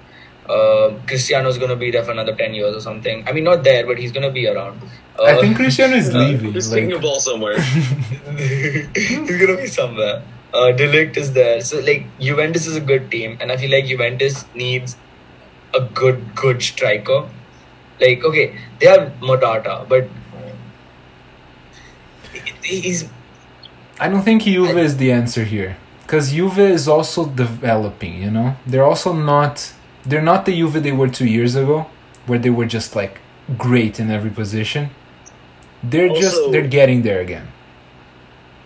Speaker 2: Uh, Cristiano's gonna be there for another ten years or something. I mean, not there, but he's gonna be around. Uh,
Speaker 3: I think Cristiano is
Speaker 1: Uh,
Speaker 3: leaving.
Speaker 1: He's
Speaker 3: like-
Speaker 1: taking a ball somewhere.
Speaker 2: he's gonna be somewhere. Uh, De Ligt is there, so like Juventus is a good team, and I feel like Juventus needs a good, good striker. Like, okay, they have Morata, but he's
Speaker 3: I don't think Juve is the answer here. Because Juve is also developing, you know? They're also not. They're not the Juve they were two years ago. where they were just like great in every position. They're just they're getting there again.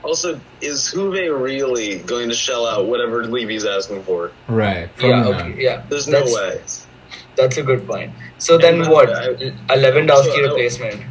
Speaker 1: Also, is Juve really going to shell out whatever Levy's asking for?
Speaker 3: Right.
Speaker 2: Yeah, okay, yeah.
Speaker 1: There's no
Speaker 2: That's-
Speaker 1: way.
Speaker 2: That's a good point. So then
Speaker 1: And,
Speaker 2: what?
Speaker 1: uh,
Speaker 2: A Lewandowski
Speaker 1: so, uh,
Speaker 2: replacement.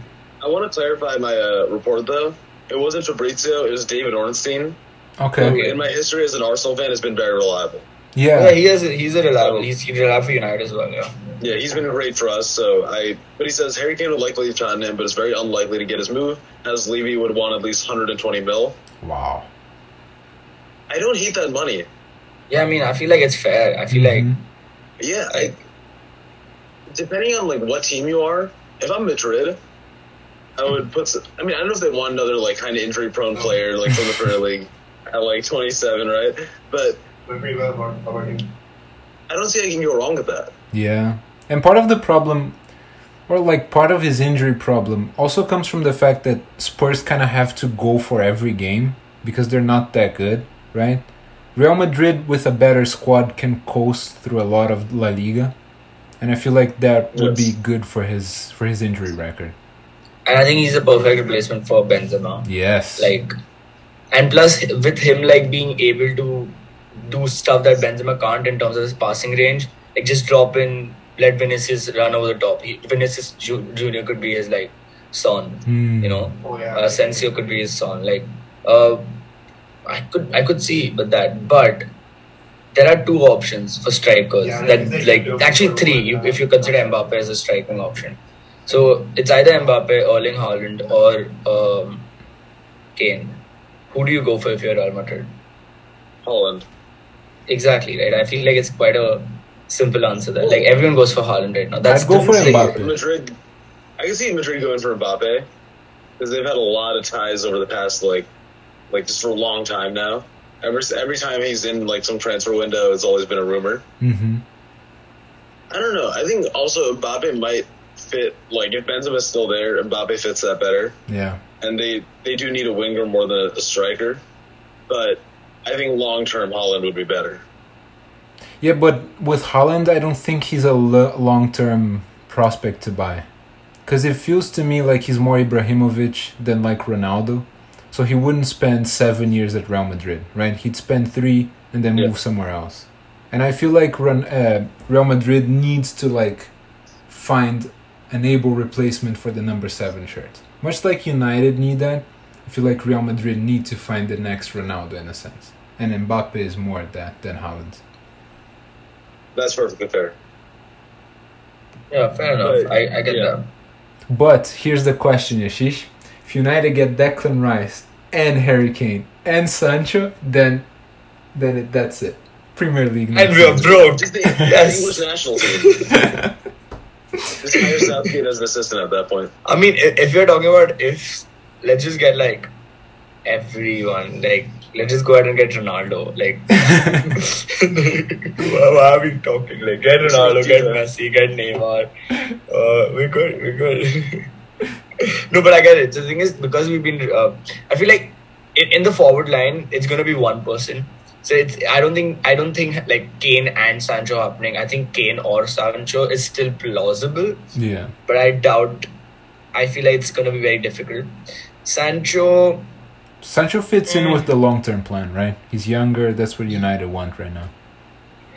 Speaker 1: I want to clarify my uh, report though. It wasn't Fabrizio. It was David Ornstein.
Speaker 3: Okay.
Speaker 2: Okay.
Speaker 1: In my history as an Arsenal fan, has been very reliable.
Speaker 3: Yeah.
Speaker 2: Yeah, he has. A, he's a reliable. He's, he's reliable for United as well. Yeah.
Speaker 1: Yeah, he's been great for us. So I, but he says Harry Kane would likely leave Tottenham, but it's very unlikely to get his move, as Levy would want at least 120 mil.
Speaker 3: Wow.
Speaker 1: I don't hate that money.
Speaker 2: Yeah, I mean, I feel like it's fair. I feel like
Speaker 3: Mhm.
Speaker 1: Yeah, I, depending on like what team you are, if I'm Madrid, I would put. I mean, I don't know if they want another like kind of injury prone player like from the Premier League at like 27, right? But I don't see how you can go wrong with that.
Speaker 3: Yeah. And part of the problem, or like part of his injury problem, also comes from the fact that Spurs kind of have to go for every game because they're not that good, right? Real Madrid with a better squad can coast through a lot of La Liga, and I feel like that would be good for his for his injury record.
Speaker 2: and I think he's a perfect replacement for Benzema.
Speaker 3: Yes.
Speaker 2: Like, and plus with him like being able to do stuff that Benzema can't in terms of his passing range, like just drop in, let Vinicius run over the top. He, Vinicius Junior could be his like son,
Speaker 3: Hmm.
Speaker 2: you know. Oh Uh, Sensio could be his son. Like, uh, I could I could see, but that but. There are two options for strikers.
Speaker 4: Yeah,
Speaker 2: that
Speaker 4: it's like
Speaker 2: like actually three, you, if you consider Mbappe as a striking option. So it's either Mbappe, Erling Haaland, or um, Kane. Who do you go for if you're Real Madrid?
Speaker 1: Haaland.
Speaker 2: Exactly right. I feel like it's quite a simple answer there. Like everyone goes for Haaland right now. That's
Speaker 3: I'd go for. Mbappe.
Speaker 1: Madrid. I can see Madrid going for Mbappe because they've had a lot of ties over the past like, like just for a long time now. Every every time he's in like some transfer window, it's always been a rumor.
Speaker 3: hmm
Speaker 1: I don't know. I think also Mbappe might fit. Like if Benzema's still there, Mbappe fits that better.
Speaker 3: Yeah.
Speaker 1: And they they do need a winger more than a striker. But I think long term Haaland would be better.
Speaker 3: Yeah, but with Haaland, I don't think he's a l- long term prospect to buy. Because it feels to me like he's more Ibrahimovic than like Ronaldo. So he wouldn't spend seven years at Real Madrid, right? He'd spend three and then
Speaker 1: Yeah.
Speaker 3: move somewhere else. And I feel like Ron, uh, Real Madrid needs to like find an able replacement for the number seven shirt. Much like United need that, I feel like Real Madrid need to find the next Ronaldo in a sense. And Mbappe is more that than Haaland.
Speaker 1: That's perfectly fair.
Speaker 2: Yeah, fair enough.
Speaker 1: But,
Speaker 2: I, I get
Speaker 1: yeah.
Speaker 2: that.
Speaker 3: But here's the question, Yashish. If United get Declan Rice and Harry Kane and Sancho, then then it, that's it. Premier League.
Speaker 2: And we are
Speaker 3: season.
Speaker 2: broke.
Speaker 1: Just the,
Speaker 2: Yes.
Speaker 1: the English national team. Just hire Southgate as an assistant at that point.
Speaker 2: I mean, if, if you're talking about if, let's just get like everyone. Like, let's just go ahead and get Ronaldo. Like, why are we talking? Like, get Ronaldo, get Messi, get Neymar. Uh, we could, we could. no, but I get it. The thing is, because we've been, uh, I feel like in, in the forward line, it's gonna be one person. So it's, I don't think, I don't think like Kane and Sancho happening. I think Kane or Sancho is still plausible
Speaker 3: yeah.
Speaker 2: but I doubt. I feel like it's gonna be very difficult. Sancho,
Speaker 3: Sancho fits in
Speaker 2: Mm.
Speaker 3: with the long term plan, right? He's younger. That's what United want right now.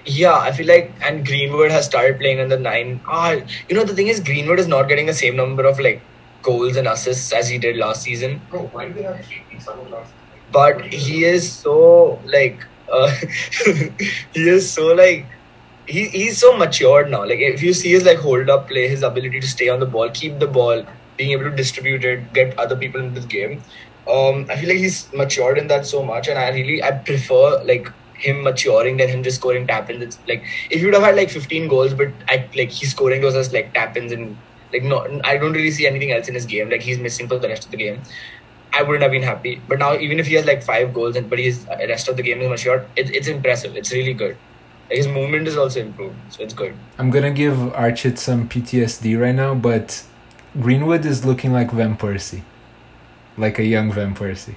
Speaker 2: yeah, I feel like and Greenwood has started playing in the nine. Ah, you know the thing is Greenwood is not getting the same number of like goals and assists as he did last season,
Speaker 4: Bro, why do they have three picks on the
Speaker 2: but he is so like uh, he is so like. He, he's so matured now. Like if you see his like hold up play, his ability to stay on the ball, keep the ball, being able to distribute it, get other people into the game. Um, I feel like he's matured in that so much, and I really I prefer like him maturing than him just scoring tap ins. Like if you'd have had like 15 goals, but I like he's scoring those as like tap ins and like no, I don't really see anything else in his game. Like he's missing for the rest of the game. I wouldn't have been happy. But now even if he has like five goals and but his uh, rest of the game is matured, it, it's impressive. It's really good. Like, his movement is also improved, so it's good.
Speaker 3: I'm gonna give Archit some PTSD right now, but Greenwood is looking like Van Persie, like a young Van Persie.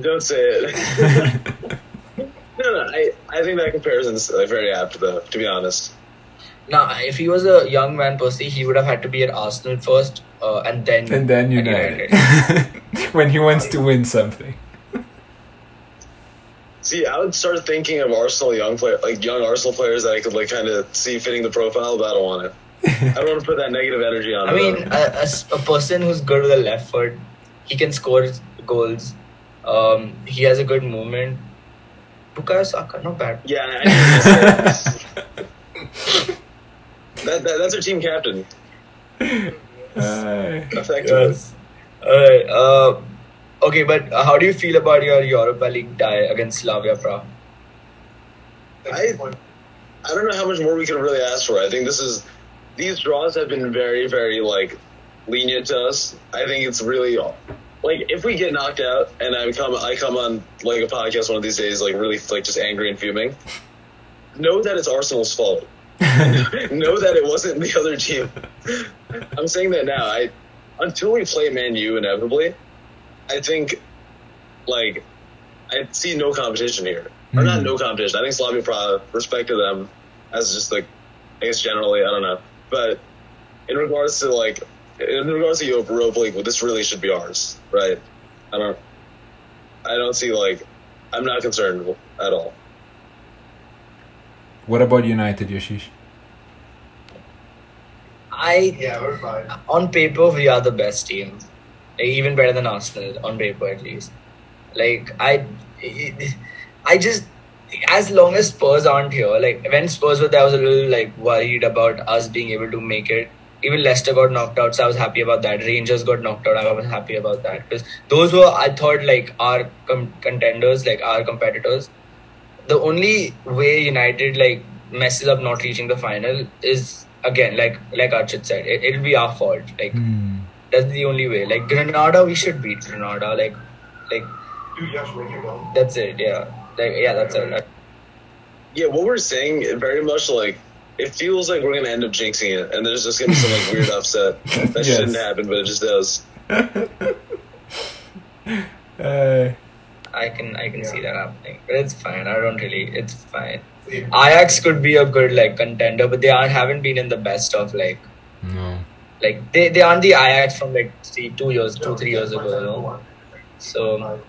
Speaker 1: Don't say it. no, no. I, I think that comparison is very apt, though. To be honest.
Speaker 2: Now, if he was a young man, personally, he would have had to be at Arsenal first, uh, and then
Speaker 3: and then
Speaker 2: at
Speaker 3: United. when he wants to win something.
Speaker 1: See, I would start thinking of Arsenal young player, like young Arsenal players that I could like kind of see fitting the profile, but I don't want it. I don't want to put that negative energy on.
Speaker 2: I mean,
Speaker 1: them.
Speaker 2: a, a s- a person who's good with a left foot, he can score goals. Um, he has a good movement. Bukayo Saka, not bad.
Speaker 1: yeah, I knew this. that, that that's our team captain.
Speaker 3: Uh.
Speaker 2: Yes. Alright. Uh, okay, but how do you feel about your Europa League tie against Slavia Prague?
Speaker 1: I I don't know how much more we can really ask for. I think this is these draws have been very very like lenient to us. I think it's really like if we get knocked out and I come I come on like a podcast one of these days like really like just angry and fuming. Know that it's Arsenal's fault. know that it wasn't the other team. I'm saying that now. I until we play Man U inevitably, I think like I see no competition here. Or not
Speaker 3: Mhm.
Speaker 1: no competition. I think Slavia Prague respect to them as just like I guess generally, I don't know. But in regards to like in regards to Europa League, well, this really should be ours, right? I don't I don't see like I'm not concerned at all.
Speaker 3: What about United, Yashish?
Speaker 2: I
Speaker 4: Yeah, we're fine.
Speaker 2: on paper we are the best team, like, even better than Arsenal on paper at least. Like I, I just as long as Spurs aren't here, like when Spurs were there, I was a little like worried about us being able to make it. Even Leicester got knocked out, so I was happy about that. Rangers got knocked out, I was happy about that because those were I thought like our com- contenders, like our competitors. The only way United like messes up not reaching the final is again like like Archit said, it, it'll be our fault. Like
Speaker 3: Hmm.
Speaker 2: that's the only way. Like Granada, we should beat Granada. Like, like
Speaker 4: Dude, Yash, where you go?
Speaker 2: that's it. Yeah, like yeah, that's it. Like,
Speaker 1: Yeah, what we're saying very much like it feels like we're gonna end up jinxing it, and there's just gonna be some like weird upset that
Speaker 3: Yes.
Speaker 1: shouldn't happen, but it just does.
Speaker 3: Uh,
Speaker 2: I can I can see that happening, but it's fine. I don't really. It's fine. Ajax could be a good like contender, but they aren't haven't been in the best of like
Speaker 3: no.
Speaker 2: like they, they aren't the Ajax from like three, two years two three years ago. You know? So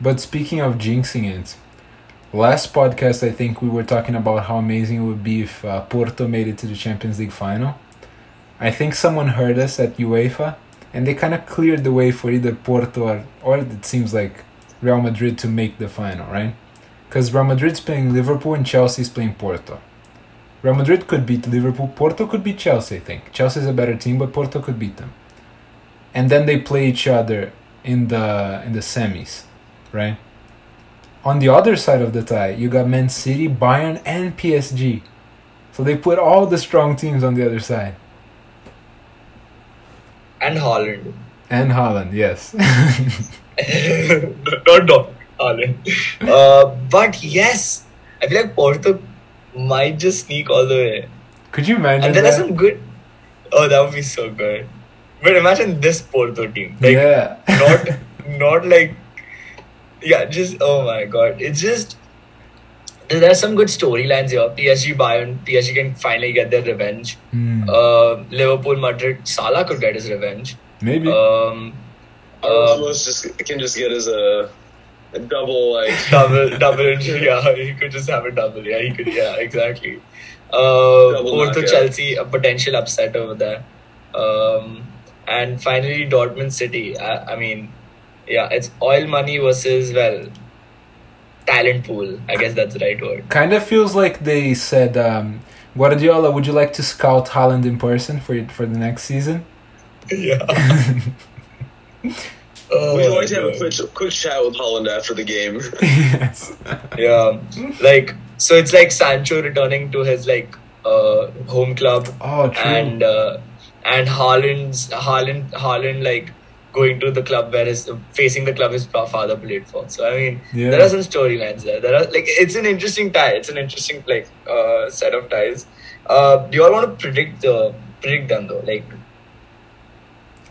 Speaker 3: But speaking of jinxing it, last podcast I think we were talking about how amazing it would be if uh, Porto made it to the Champions League final. I think someone heard us at UEFA and they kind of cleared the way for either Porto or, or it seems like Real Madrid to make the final, right? Because Real Madrid's playing Liverpool and Chelsea's playing Porto. Real Madrid could beat Liverpool, Porto could beat Chelsea, I think. Chelsea's a better team, but Porto could beat them. And then they play each other in the in the semis right? On the other side of the tie, you got Man City, Bayern, and PSG. So they put all the strong teams on the other side.
Speaker 2: and Haaland,
Speaker 3: And Haaland, yes.
Speaker 2: not not Haaland. Uh, but yes, I feel like Porto might just sneak all the way.
Speaker 3: Could you imagine
Speaker 2: And there are some good. Oh, that would be so good. But imagine this Porto team. Like,
Speaker 3: yeah.
Speaker 2: not, not like, yeah, just oh my god, it's just. There are some good storylines here. PSG, Bayern, PSG can finally get their revenge.
Speaker 3: Hmm,
Speaker 2: Uh, Liverpool, Madrid, Salah could get his revenge.
Speaker 3: Maybe.
Speaker 2: Um,
Speaker 1: Or
Speaker 2: um,
Speaker 1: almost just can just get as a, a double like
Speaker 2: double, double injury. Yeah, he could just have a double. Yeah, he could. Yeah, exactly. Uh,
Speaker 1: Double
Speaker 2: Porto,
Speaker 1: knockout.
Speaker 2: Chelsea, a potential upset over there. Um, and finally, Dortmund City. I, I mean, yeah, it's oil money versus well, talent pool. I guess that's the right word.
Speaker 3: kind of feels like they said, um, Guardiola, would you like to scout Haaland in person for for the next season?
Speaker 2: Yeah. oh,
Speaker 1: We're going to have a quick quick chat with Haaland after the game.
Speaker 3: yes.
Speaker 2: Yeah, like so, it's like Sancho returning to his like uh, home club.
Speaker 3: Oh, true.
Speaker 2: and uh, and Haaland's Haaland Haaland like going to the club where his facing the club his father played for. So I mean,
Speaker 3: Yeah.
Speaker 2: there are some storylines there. There are like it's an interesting tie. It's an interesting like uh, set of ties. Uh, do you all want to predict the predict them though? Like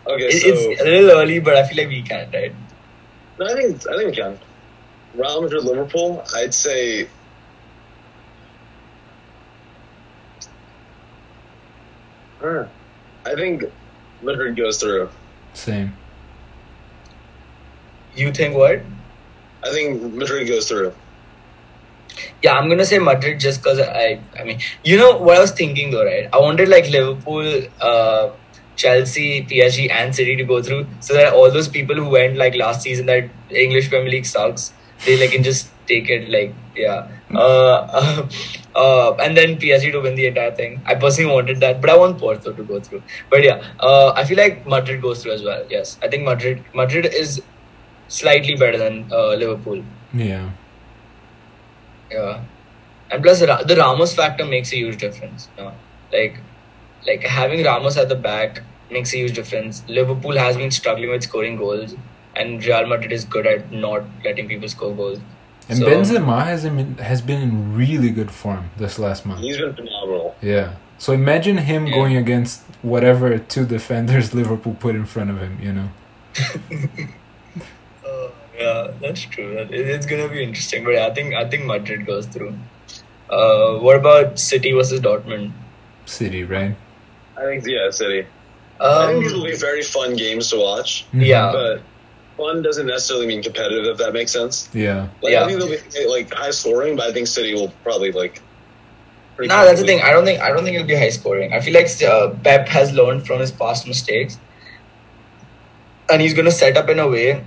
Speaker 1: Okay,
Speaker 2: it,
Speaker 1: so
Speaker 2: it's a little early, but I feel like we can, right?
Speaker 1: no, I think I think we can. Real Madrid, Liverpool. I'd say. I think Madrid goes through.
Speaker 3: Same.
Speaker 2: You think what?
Speaker 1: I think Madrid goes through.
Speaker 2: Yeah, I'm gonna say Madrid just because I, I mean, you know what I was thinking though, right? I wanted like Liverpool, uh, Chelsea, PSG, and City to go through, so that all those people who went like last season that English Premier League sucks, they like can just take it like yeah, uh, uh, and then PSG to win the entire thing. I personally wanted that, but I want Porto to go through. But yeah, uh, I feel like Madrid goes through as well. Yes, I think Madrid, Madrid is slightly better than uh, Liverpool.
Speaker 3: Yeah.
Speaker 2: Yeah, and plus the Ramos factor makes a huge difference. You know? Like, like having Ramos at the back makes a huge difference. Liverpool has been struggling with scoring goals, and Real Madrid is good at not letting people score goals.
Speaker 3: And
Speaker 2: So-
Speaker 3: Benzema has been has been in really good form this last month.
Speaker 1: He's been phenomenal.
Speaker 3: Yeah. So imagine him
Speaker 2: Yeah.
Speaker 3: going against whatever two defenders Liverpool put in front of him. You know.
Speaker 2: Uh, yeah, that's true. It's gonna be interesting, but I think I think Madrid goes through. Uh, what about City versus Dortmund?
Speaker 3: City, right?
Speaker 1: I think yeah, City. I think these will
Speaker 2: Um,
Speaker 1: be very fun games to watch.
Speaker 2: Yeah,
Speaker 1: But fun doesn't necessarily mean competitive, if that makes sense.
Speaker 3: Yeah.
Speaker 1: Like,
Speaker 2: Yeah.
Speaker 1: I think they'll be like high scoring, but I think City will probably like. pretty
Speaker 2: No, that's the thing. I don't think I don't think it'll be high scoring. I feel like uh, Pep has learned from his past mistakes, and he's gonna set up in a way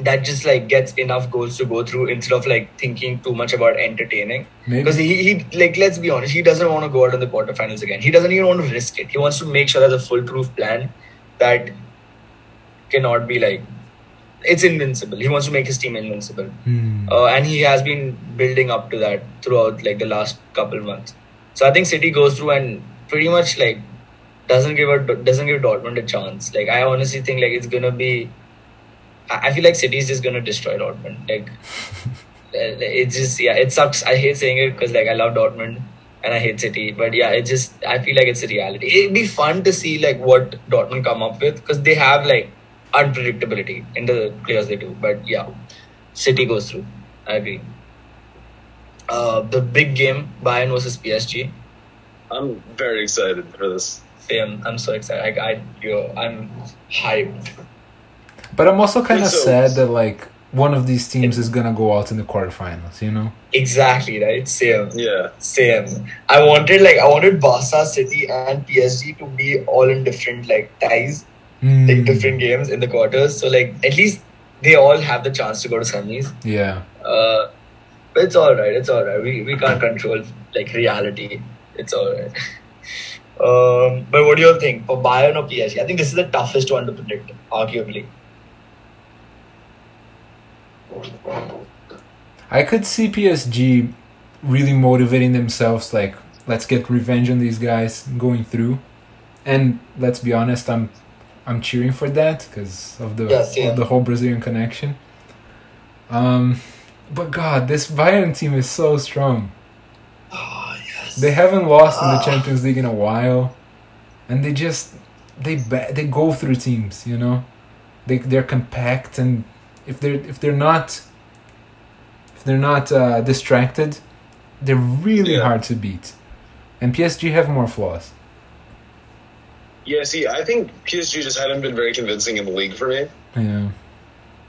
Speaker 2: that just like gets enough goals to go through instead of like thinking too much about entertaining. Because he, he like let's be honest, he doesn't want to go out in the quarterfinals again. He doesn't even want to risk it. He wants to make sure there's a foolproof plan that cannot be like it's invincible. He wants to make his team invincible
Speaker 3: Hmm.
Speaker 2: uh, and he has been building up to that throughout like the last couple months. So I think City goes through and pretty much like doesn't give a doesn't give Dortmund a chance. Like I honestly think like it's gonna be. I I feel like City is just gonna destroy Dortmund. Like it just yeah, it sucks. I hate saying it because like I love Dortmund and I hate City, but yeah, it just I feel like it's a reality. It'd be fun to see like what Dortmund come up with because they have like unpredictability in the players they do. But yeah, City goes through. I agree. Uh, the big game Bayern versus PSG.
Speaker 1: I'm very excited for this.
Speaker 2: Same. I'm so excited. I, I yo, I'm hyped.
Speaker 3: But I'm also kind of
Speaker 1: So-
Speaker 3: sad that like one of these teams is gonna go out in the quarterfinals. You know.
Speaker 2: Exactly right. Same.
Speaker 1: Yeah,
Speaker 2: Same. I wanted like I wanted Barca, City, and PSG to be all in different like ties,
Speaker 3: Hmm.
Speaker 2: like different games in the quarters. So like at least they all have the chance to go to semis.
Speaker 3: Yeah.
Speaker 2: Uh, but it's all right. It's all right. We we can't control like reality. It's all right. um, but what do you all think for Bayern or PSG? I think this is the toughest one to predict, arguably.
Speaker 3: I could see PSG really motivating themselves, like let's get revenge on these guys going through. And let's be honest, I'm I'm cheering for that because of the
Speaker 2: Yes, yeah.
Speaker 3: of the whole Brazilian connection. Um, but God, this Bayern team is so strong.
Speaker 2: Oh yes.
Speaker 3: They haven't lost in the
Speaker 2: Ah.
Speaker 3: Champions League in a while, and they just they they go through teams. You know, they they're compact, and if they're if they're not if they're not uh, distracted, they're really
Speaker 1: Yeah.
Speaker 3: hard to beat. And PSG have more flaws.
Speaker 1: yeah. See, I think PSG just haven't been very convincing in the league for me,
Speaker 3: Yeah,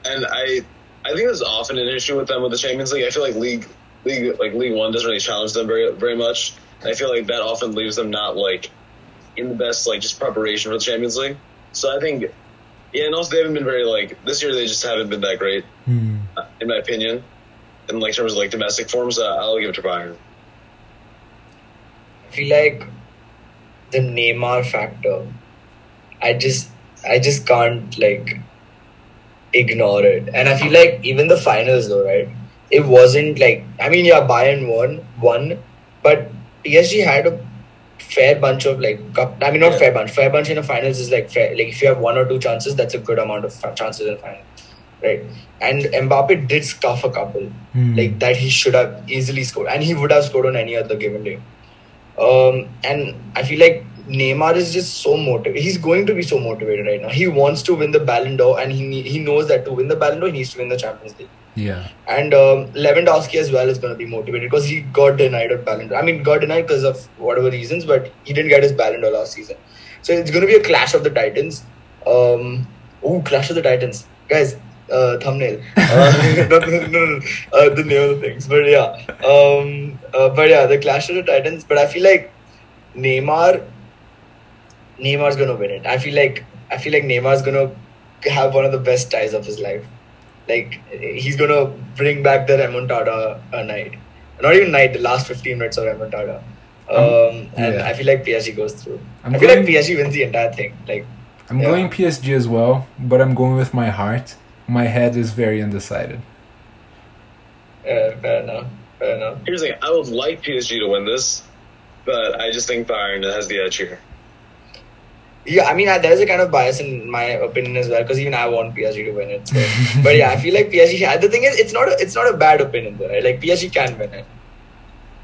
Speaker 1: and I, I think there's often an issue with them with the Champions League. I feel like league, league, like League One doesn't really challenge them very, very much. And I feel like that often leaves them not like in the best like just preparation for the Champions League. So I think, yeah, and also they haven't been very like this year. They just haven't been that great, uh, in my opinion. In like terms of like domestic forms, uh, I'll give it to Bayern.
Speaker 2: I feel like the Neymar factor. I just I just can't like ignore it. And I feel like even the finals though, right? It wasn't like I mean yeah, Bayern won won, but PSG had a fair bunch of like cup I mean not
Speaker 1: Yeah.
Speaker 2: fair bunch. Fair bunch in the finals is like fair like if you have one or two chances, that's a good amount of chances in the final. Right. And Mbappe did scuff a couple
Speaker 3: Hmm.
Speaker 2: like that he should have easily scored and he would have scored on any other given day um, and i feel like Neymar is just so motivated. He's going to be so motivated right now. He wants to win the Ballon d'Or, and he he knows that to win the Ballon d'Or, he needs to win the Champions League.
Speaker 3: Yeah.
Speaker 2: And um, Lewandowski as well is going to be motivated because he got denied a Ballon d'Or. I mean, got denied because of whatever reasons, but he didn't get his Ballon d'Or last season. So it's going to be a clash of the Titans. Um, ooh, clash of the Titans, guys. Uh, thumbnail. Uh, no, no, no, no, uh, the name of the things, but yeah. Um, uh, but yeah, the clash of the Titans. But I feel like Neymar, Neymar's gonna win it. I feel like I feel like Neymar's gonna have one of the best ties of his life. Like he's gonna bring back the remontada uh, night, not even night. The last fifteen minutes of remontada. Um, and
Speaker 3: yeah.
Speaker 2: I feel like PSG goes through.
Speaker 3: I'm
Speaker 2: I feel
Speaker 3: going-
Speaker 2: like PSG wins the entire thing. Like
Speaker 3: I'm
Speaker 2: Yeah.
Speaker 3: going PSG as well, but I'm going with my heart. My head is very undecided.
Speaker 2: uh, fair enough, fair enough.
Speaker 1: Here's the thing: I would like PSG to win this, but I just think Bayern has the edge here.
Speaker 2: Yeah, I mean, I, there's a kind of bias in my opinion as well because even I want PSG to win it. So. but yeah, I feel like PSG. The thing is, it's not a, it's not a bad opinion though. Right? Like PSG can win it,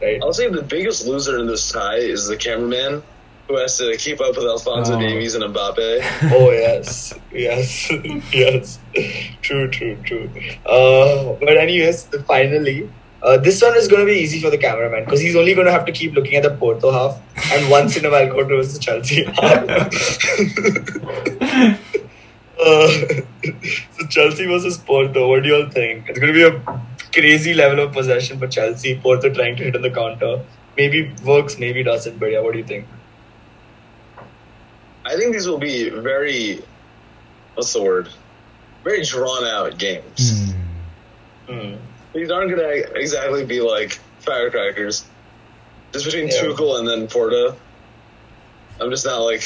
Speaker 2: right?
Speaker 1: I'll say the biggest loser in this tie is the cameraman who has to keep up with Alphonso
Speaker 3: Oh.
Speaker 1: Davies and Mbappe.
Speaker 2: oh yes, yes, yes. True, true, true. Uh, but anyways, finally, uh, this one is going to be easy for the cameraman because he's only going to have to keep looking at the Porto half and once in a while go towards the Chelsea half. uh, so Chelsea versus Porto. What do you all think? It's going to be a crazy level of possession for Chelsea. Porto trying to hit on the counter. Maybe works, maybe doesn't. But yeah, what do you think?
Speaker 1: I think these will be very, what's the word? Very drawn out games.
Speaker 2: Hmm.
Speaker 1: These aren't going to exactly be like firecrackers. Just between
Speaker 2: Yeah.
Speaker 1: Tuchel and then Porto. I'm just not like,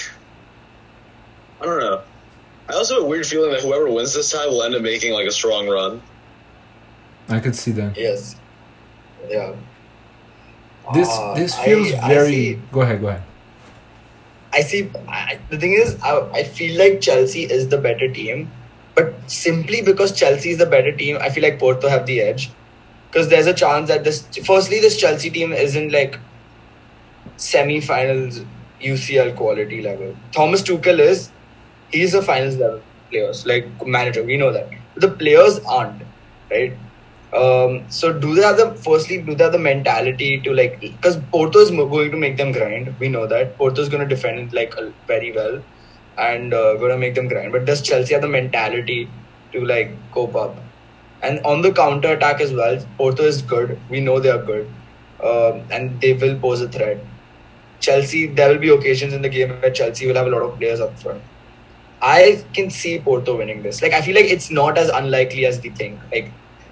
Speaker 1: I don't know. I also have a weird feeling that whoever wins this tie will end up making like a strong run.
Speaker 3: I could see that.
Speaker 2: Yes. Yeah.
Speaker 3: This
Speaker 2: Uh,
Speaker 3: this
Speaker 2: I-
Speaker 3: feels
Speaker 2: I
Speaker 3: very.
Speaker 2: see-
Speaker 3: Go ahead, go ahead.
Speaker 2: I see. I, the thing is, I, I feel like Chelsea is the better team, but simply because Chelsea is the better team, I feel like Porto have the edge. Because there's a chance that this. Firstly, this Chelsea team isn't like semi-finals UCL quality level. Thomas Tuchel is. He's a finals level players like manager. We know that. But the players aren't, right? Um, so do they have the firstly do they have the mentality to like because Porto is going to make them grind we know that Porto is going to defend like very well and uh, going to make them grind but does Chelsea have the mentality to like cope up and on the counter attack as well Porto is good we know they are good um, and they will pose a threat Chelsea there will be occasions in the game where Chelsea will have a lot of players up front I can see Porto winning this like I feel like it's not as unlikely as we think like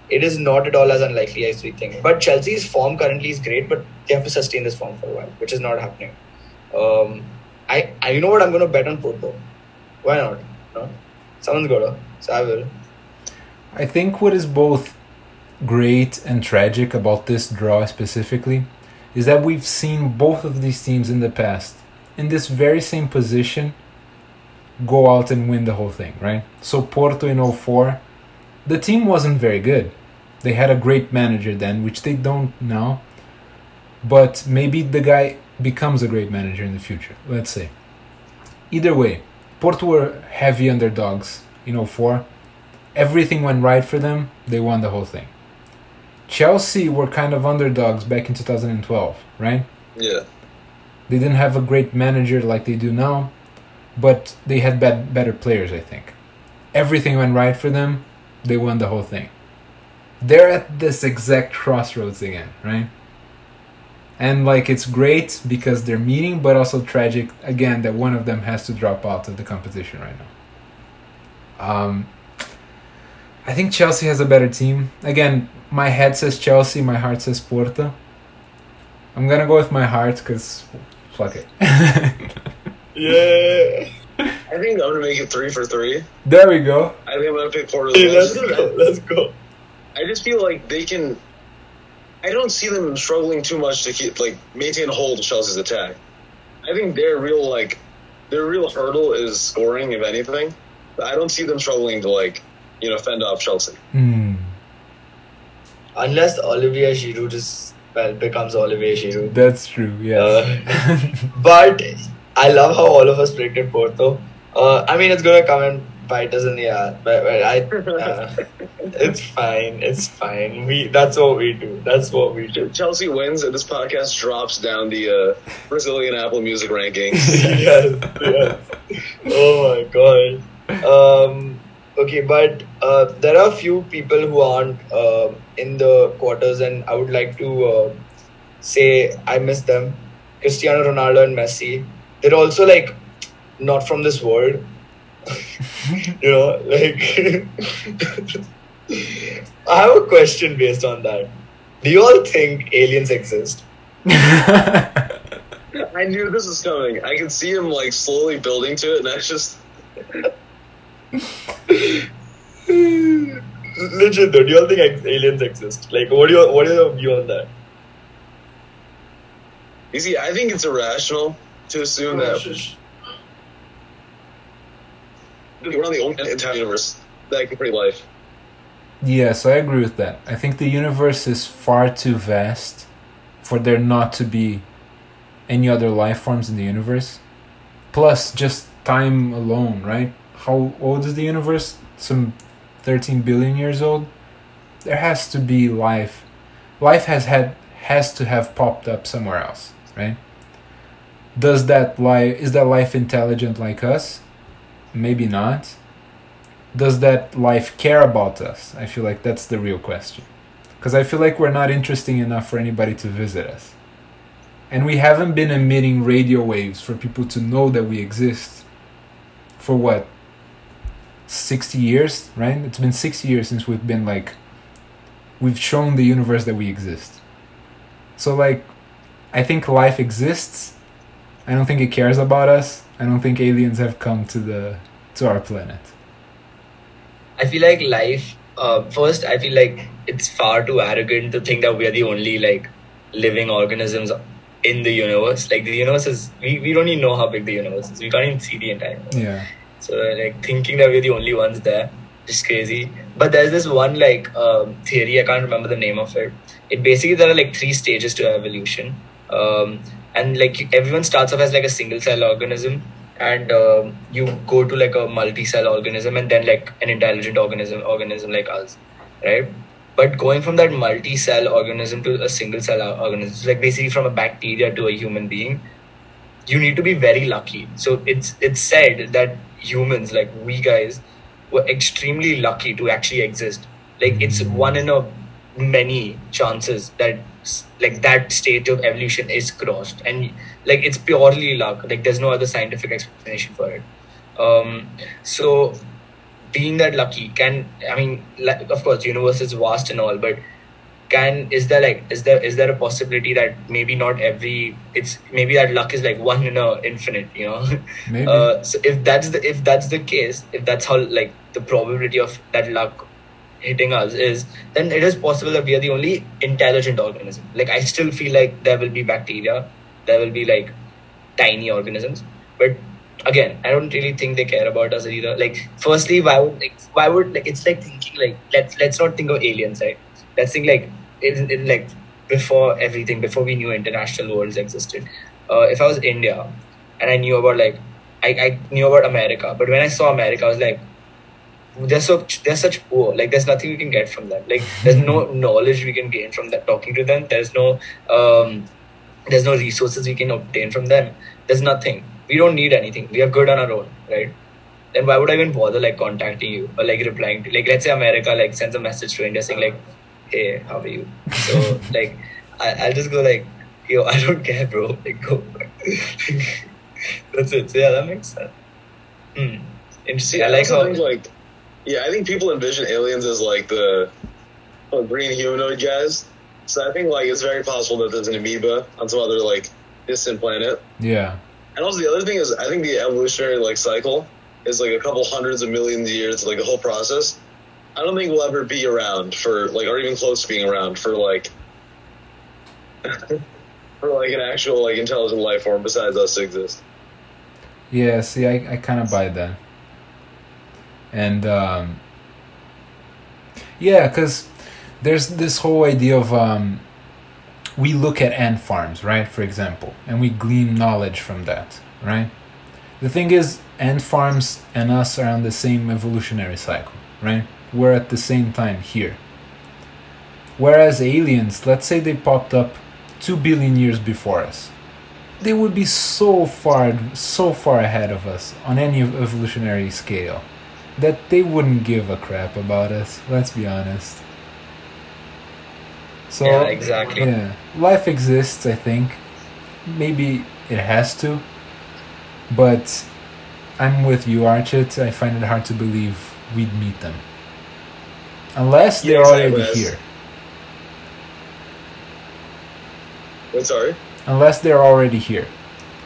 Speaker 2: it is not at all as unlikely as we think. But Chelsea's form currently is great, but they have to sustain this form for a while, which is not happening. Um, I, I you know what I'm going to bet on Porto. Why not? No, someone's to. So I will.
Speaker 3: I think what is both great and tragic about this draw specifically is that we've seen both of these teams in the past in this very same position go out and win the whole thing, right? So Porto in 04, the team wasn't very good. They had a great manager then, which they don't now. But maybe the guy becomes a great manager in the future, let's say. Either way, Porto were heavy underdogs in 04 everything went right for them, they won the whole thing. Chelsea were kind of underdogs back in 2012, right?
Speaker 1: Yeah.
Speaker 3: They didn't have a great manager like they do now, but they had bad, better players, I think. Everything went right for them, they won the whole thing. They're at this exact crossroads again, right? And like it's great because they're meeting, but also tragic again that one of them has to drop out of the competition right now. Um, I think Chelsea has a better team. Again, my head says Chelsea, my heart says Porto. I'm gonna go with my heart because fuck it.
Speaker 2: Yeah.
Speaker 1: I think I'm gonna make it three for three.
Speaker 3: there we go.
Speaker 1: I think I'm gonna pick Porto.
Speaker 2: Hey, let's go. Let's go.
Speaker 1: I just feel like they can. I don't see them struggling too much to keep like maintain hold of Chelsea's attack. I think their real like their real hurdle is scoring, if anything. But I don't see them struggling to like you know fend off Chelsea.
Speaker 3: Hmm.
Speaker 2: Unless Olivier Giroud just well becomes Olivier Giroud.
Speaker 3: That's true. Yes.
Speaker 2: Uh, but I love how all of us predicted Porto. Uh, I mean, it's gonna come and bite us in the ass, but, but I, uh, it's fine. It's fine. We that's what we do. That's what we do.
Speaker 1: Chelsea wins, and this podcast drops down the uh, Brazilian Apple Music rankings.
Speaker 2: yes, yes. Oh my god. Um, okay, but uh, there are a few people who aren't uh, in the quarters, and I would like to uh, say I miss them. Cristiano Ronaldo and Messi. They're also like not from this world. you know, like I have a question based on that. Do you all think aliens exist?
Speaker 1: I knew this was coming. I could see him like slowly building to it, and that's just
Speaker 2: Legit though, do you all think ex- aliens exist? Like, what do you what is your view on that?
Speaker 1: you see. I think it's irrational to assume that we're on the only entire universe that can create life.
Speaker 3: Yes, I agree with that. I think the universe is far too vast for there not to be any other life forms in the universe. Plus, just time alone, right? How old is the universe? Some 13 billion years old? There has to be life. Life has had has to have popped up somewhere else, right? Does that life is that life intelligent like us? Maybe not does that life care about us? I feel like that's the real question. Because I feel like we're not interesting enough for anybody to visit us. And we haven't been emitting radio waves for people to know that we exist for what? 60 years, right? It's been 60 years since we've been like, we've shown the universe that we exist. So, like, I think life exists. I don't think it cares about us. I don't think aliens have come to the to our planet.
Speaker 2: I feel like life. Uh, first, I feel like it's far too arrogant to think that we are the only like living organisms in the universe. Like the universe is, we, we don't even know how big the universe is. We can't even see the entire. Universe.
Speaker 3: Yeah.
Speaker 2: So like thinking that we're the only ones there, just crazy. But there's this one like um, theory. I can't remember the name of it. It basically there are like three stages to evolution, um, and like everyone starts off as like a single cell organism, and um, you go to like a multi-cell organism, and then like an intelligent organism organism like us, right? But going from that multi-cell organism to a single cell organism, like basically from a bacteria to a human being, you need to be very lucky. So it's it's said that humans, like we guys, were extremely lucky to actually exist. Like it's one in a many chances that like that stage of evolution is crossed, and like it's purely luck. Like there's no other scientific explanation for it. Um, so being that lucky can I mean, like, of course, universe is vast and all, but can is there like is there is there a possibility that maybe not every it's maybe that luck is like one in a infinite you know?
Speaker 3: Maybe.
Speaker 2: uh, so if that's the if that's the case if that's how like the probability of that luck hitting us is then it is possible that we are the only intelligent organism. Like i still feel like there will be bacteria there will be like tiny organisms but again i don't really think they care about us either. Like firstly why would like why would like it's like thinking like let's let's not think of aliens right let's think like in, in like before everything before we knew international worlds existed. Uh, if i was india and i knew about like I, I knew about america but when i saw america i was like they're so they're such poor. Like there's nothing we can get from them. Like there's no knowledge we can gain from that talking to them. There's no um there's no resources we can obtain from them. There's nothing. We don't need anything. We are good on our own right? Then why would i even bother like contacting you or like replying to like let's say america like sends a message to india saying like hey how are you so like I, i'll just go like yo i don't care bro like go that's it so yeah that makes sense hmm. interesting
Speaker 1: See,
Speaker 2: i
Speaker 1: I
Speaker 2: like how
Speaker 1: think like, yeah, I think people envision aliens as like the uh, green humanoid guys. So I think like it's very possible that there's an amoeba on some other like distant planet.
Speaker 3: Yeah.
Speaker 1: And also the other thing is, I think the evolutionary like cycle is like a couple hundreds of millions of years, like the whole process. I don't think we'll ever be around for like, or even close to being around for like, for like an actual like intelligent life form besides us to exist.
Speaker 3: Yeah, see, I, I kind of buy that. And, um, yeah, because there's this whole idea of, um, we look at ant farms, right, for example, and we glean knowledge from that. right? The thing is, ant farms and us are on the same evolutionary cycle, right? We're at the same time here. Whereas aliens, let's say they popped up 2 billion years before us, they would be so far, so far ahead of us on any evolutionary scale that they wouldn't give a crap about us, let's be honest. So,
Speaker 2: Yeah, exactly.
Speaker 3: yeah, life exists, I think. Maybe it has to, but I'm with you, Archit. I find it hard to believe we'd meet them. Unless they're
Speaker 1: exactly.
Speaker 3: already here.
Speaker 1: Wait, sorry.
Speaker 3: Unless they're already here.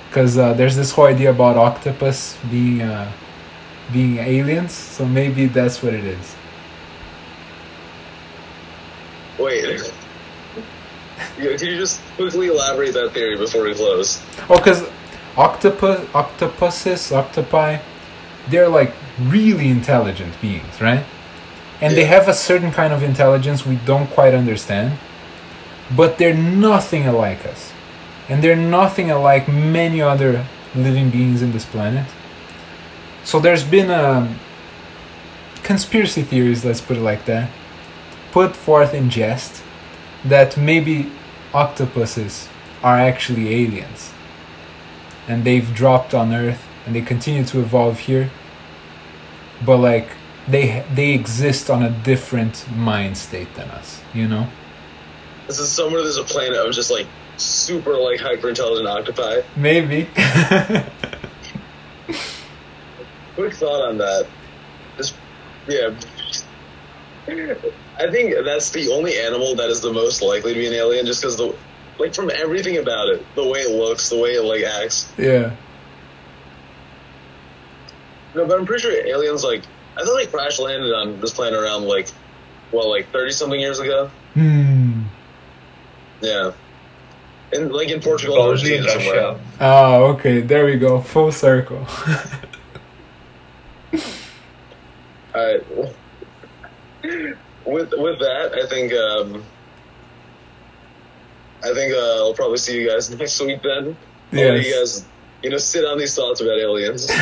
Speaker 3: Because uh, there's this whole idea about octopus being uh, being aliens, so maybe that's what it is.
Speaker 1: Wait. Yeah, Can you just quickly elaborate that theory before we close?
Speaker 3: Oh, because octopus, octopuses, octopi, they're like really intelligent beings, right? And they have a certain kind of intelligence we don't quite understand, but they're nothing alike us. And they're nothing alike many other living beings in this planet. So there's been um, conspiracy theories, let's put it like that, put forth in jest that maybe octopuses are actually aliens and they've dropped on earth and they continue to evolve here but like they they exist on a different mind state than us you know
Speaker 1: This is somewhere there's a planet of just like super like hyper intelligent octopi.
Speaker 3: maybe
Speaker 1: Quick thought on that. Just yeah. I think that's the only animal that is the most likely to be an alien, just because the like from everything about it, the way it looks, the way it like acts.
Speaker 3: yeah
Speaker 1: No, but I'm pretty sure aliens like I thought they crash landed on this planet around like well like thirty something years ago.
Speaker 3: hmm
Speaker 1: Yeah. In like in Portugal,
Speaker 2: Probably
Speaker 1: or somewhere.
Speaker 2: Russia.
Speaker 3: ah okay there we go full circle
Speaker 1: All right. With with that, I think um, I think uh, I'll probably see you guys next week. Then I'll you guys, you know, sit on these thoughts about aliens.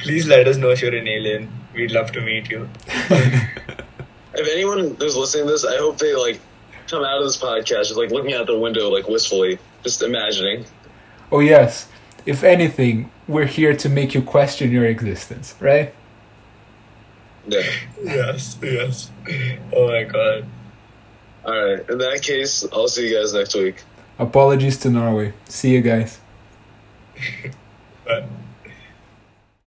Speaker 2: Please let us know if you're an alien. We'd love to meet you.
Speaker 1: if anyone who's listening to this, I hope they like come out of this podcast just like looking out the window like wistfully, just imagining.
Speaker 3: oh yes if anything we're here to make you question your existence right
Speaker 1: Yeah.
Speaker 2: Yes, yes. Oh my god.
Speaker 1: All right. In that case, I'll see you guys next week.
Speaker 3: apologies to norway see you guys
Speaker 2: Bye.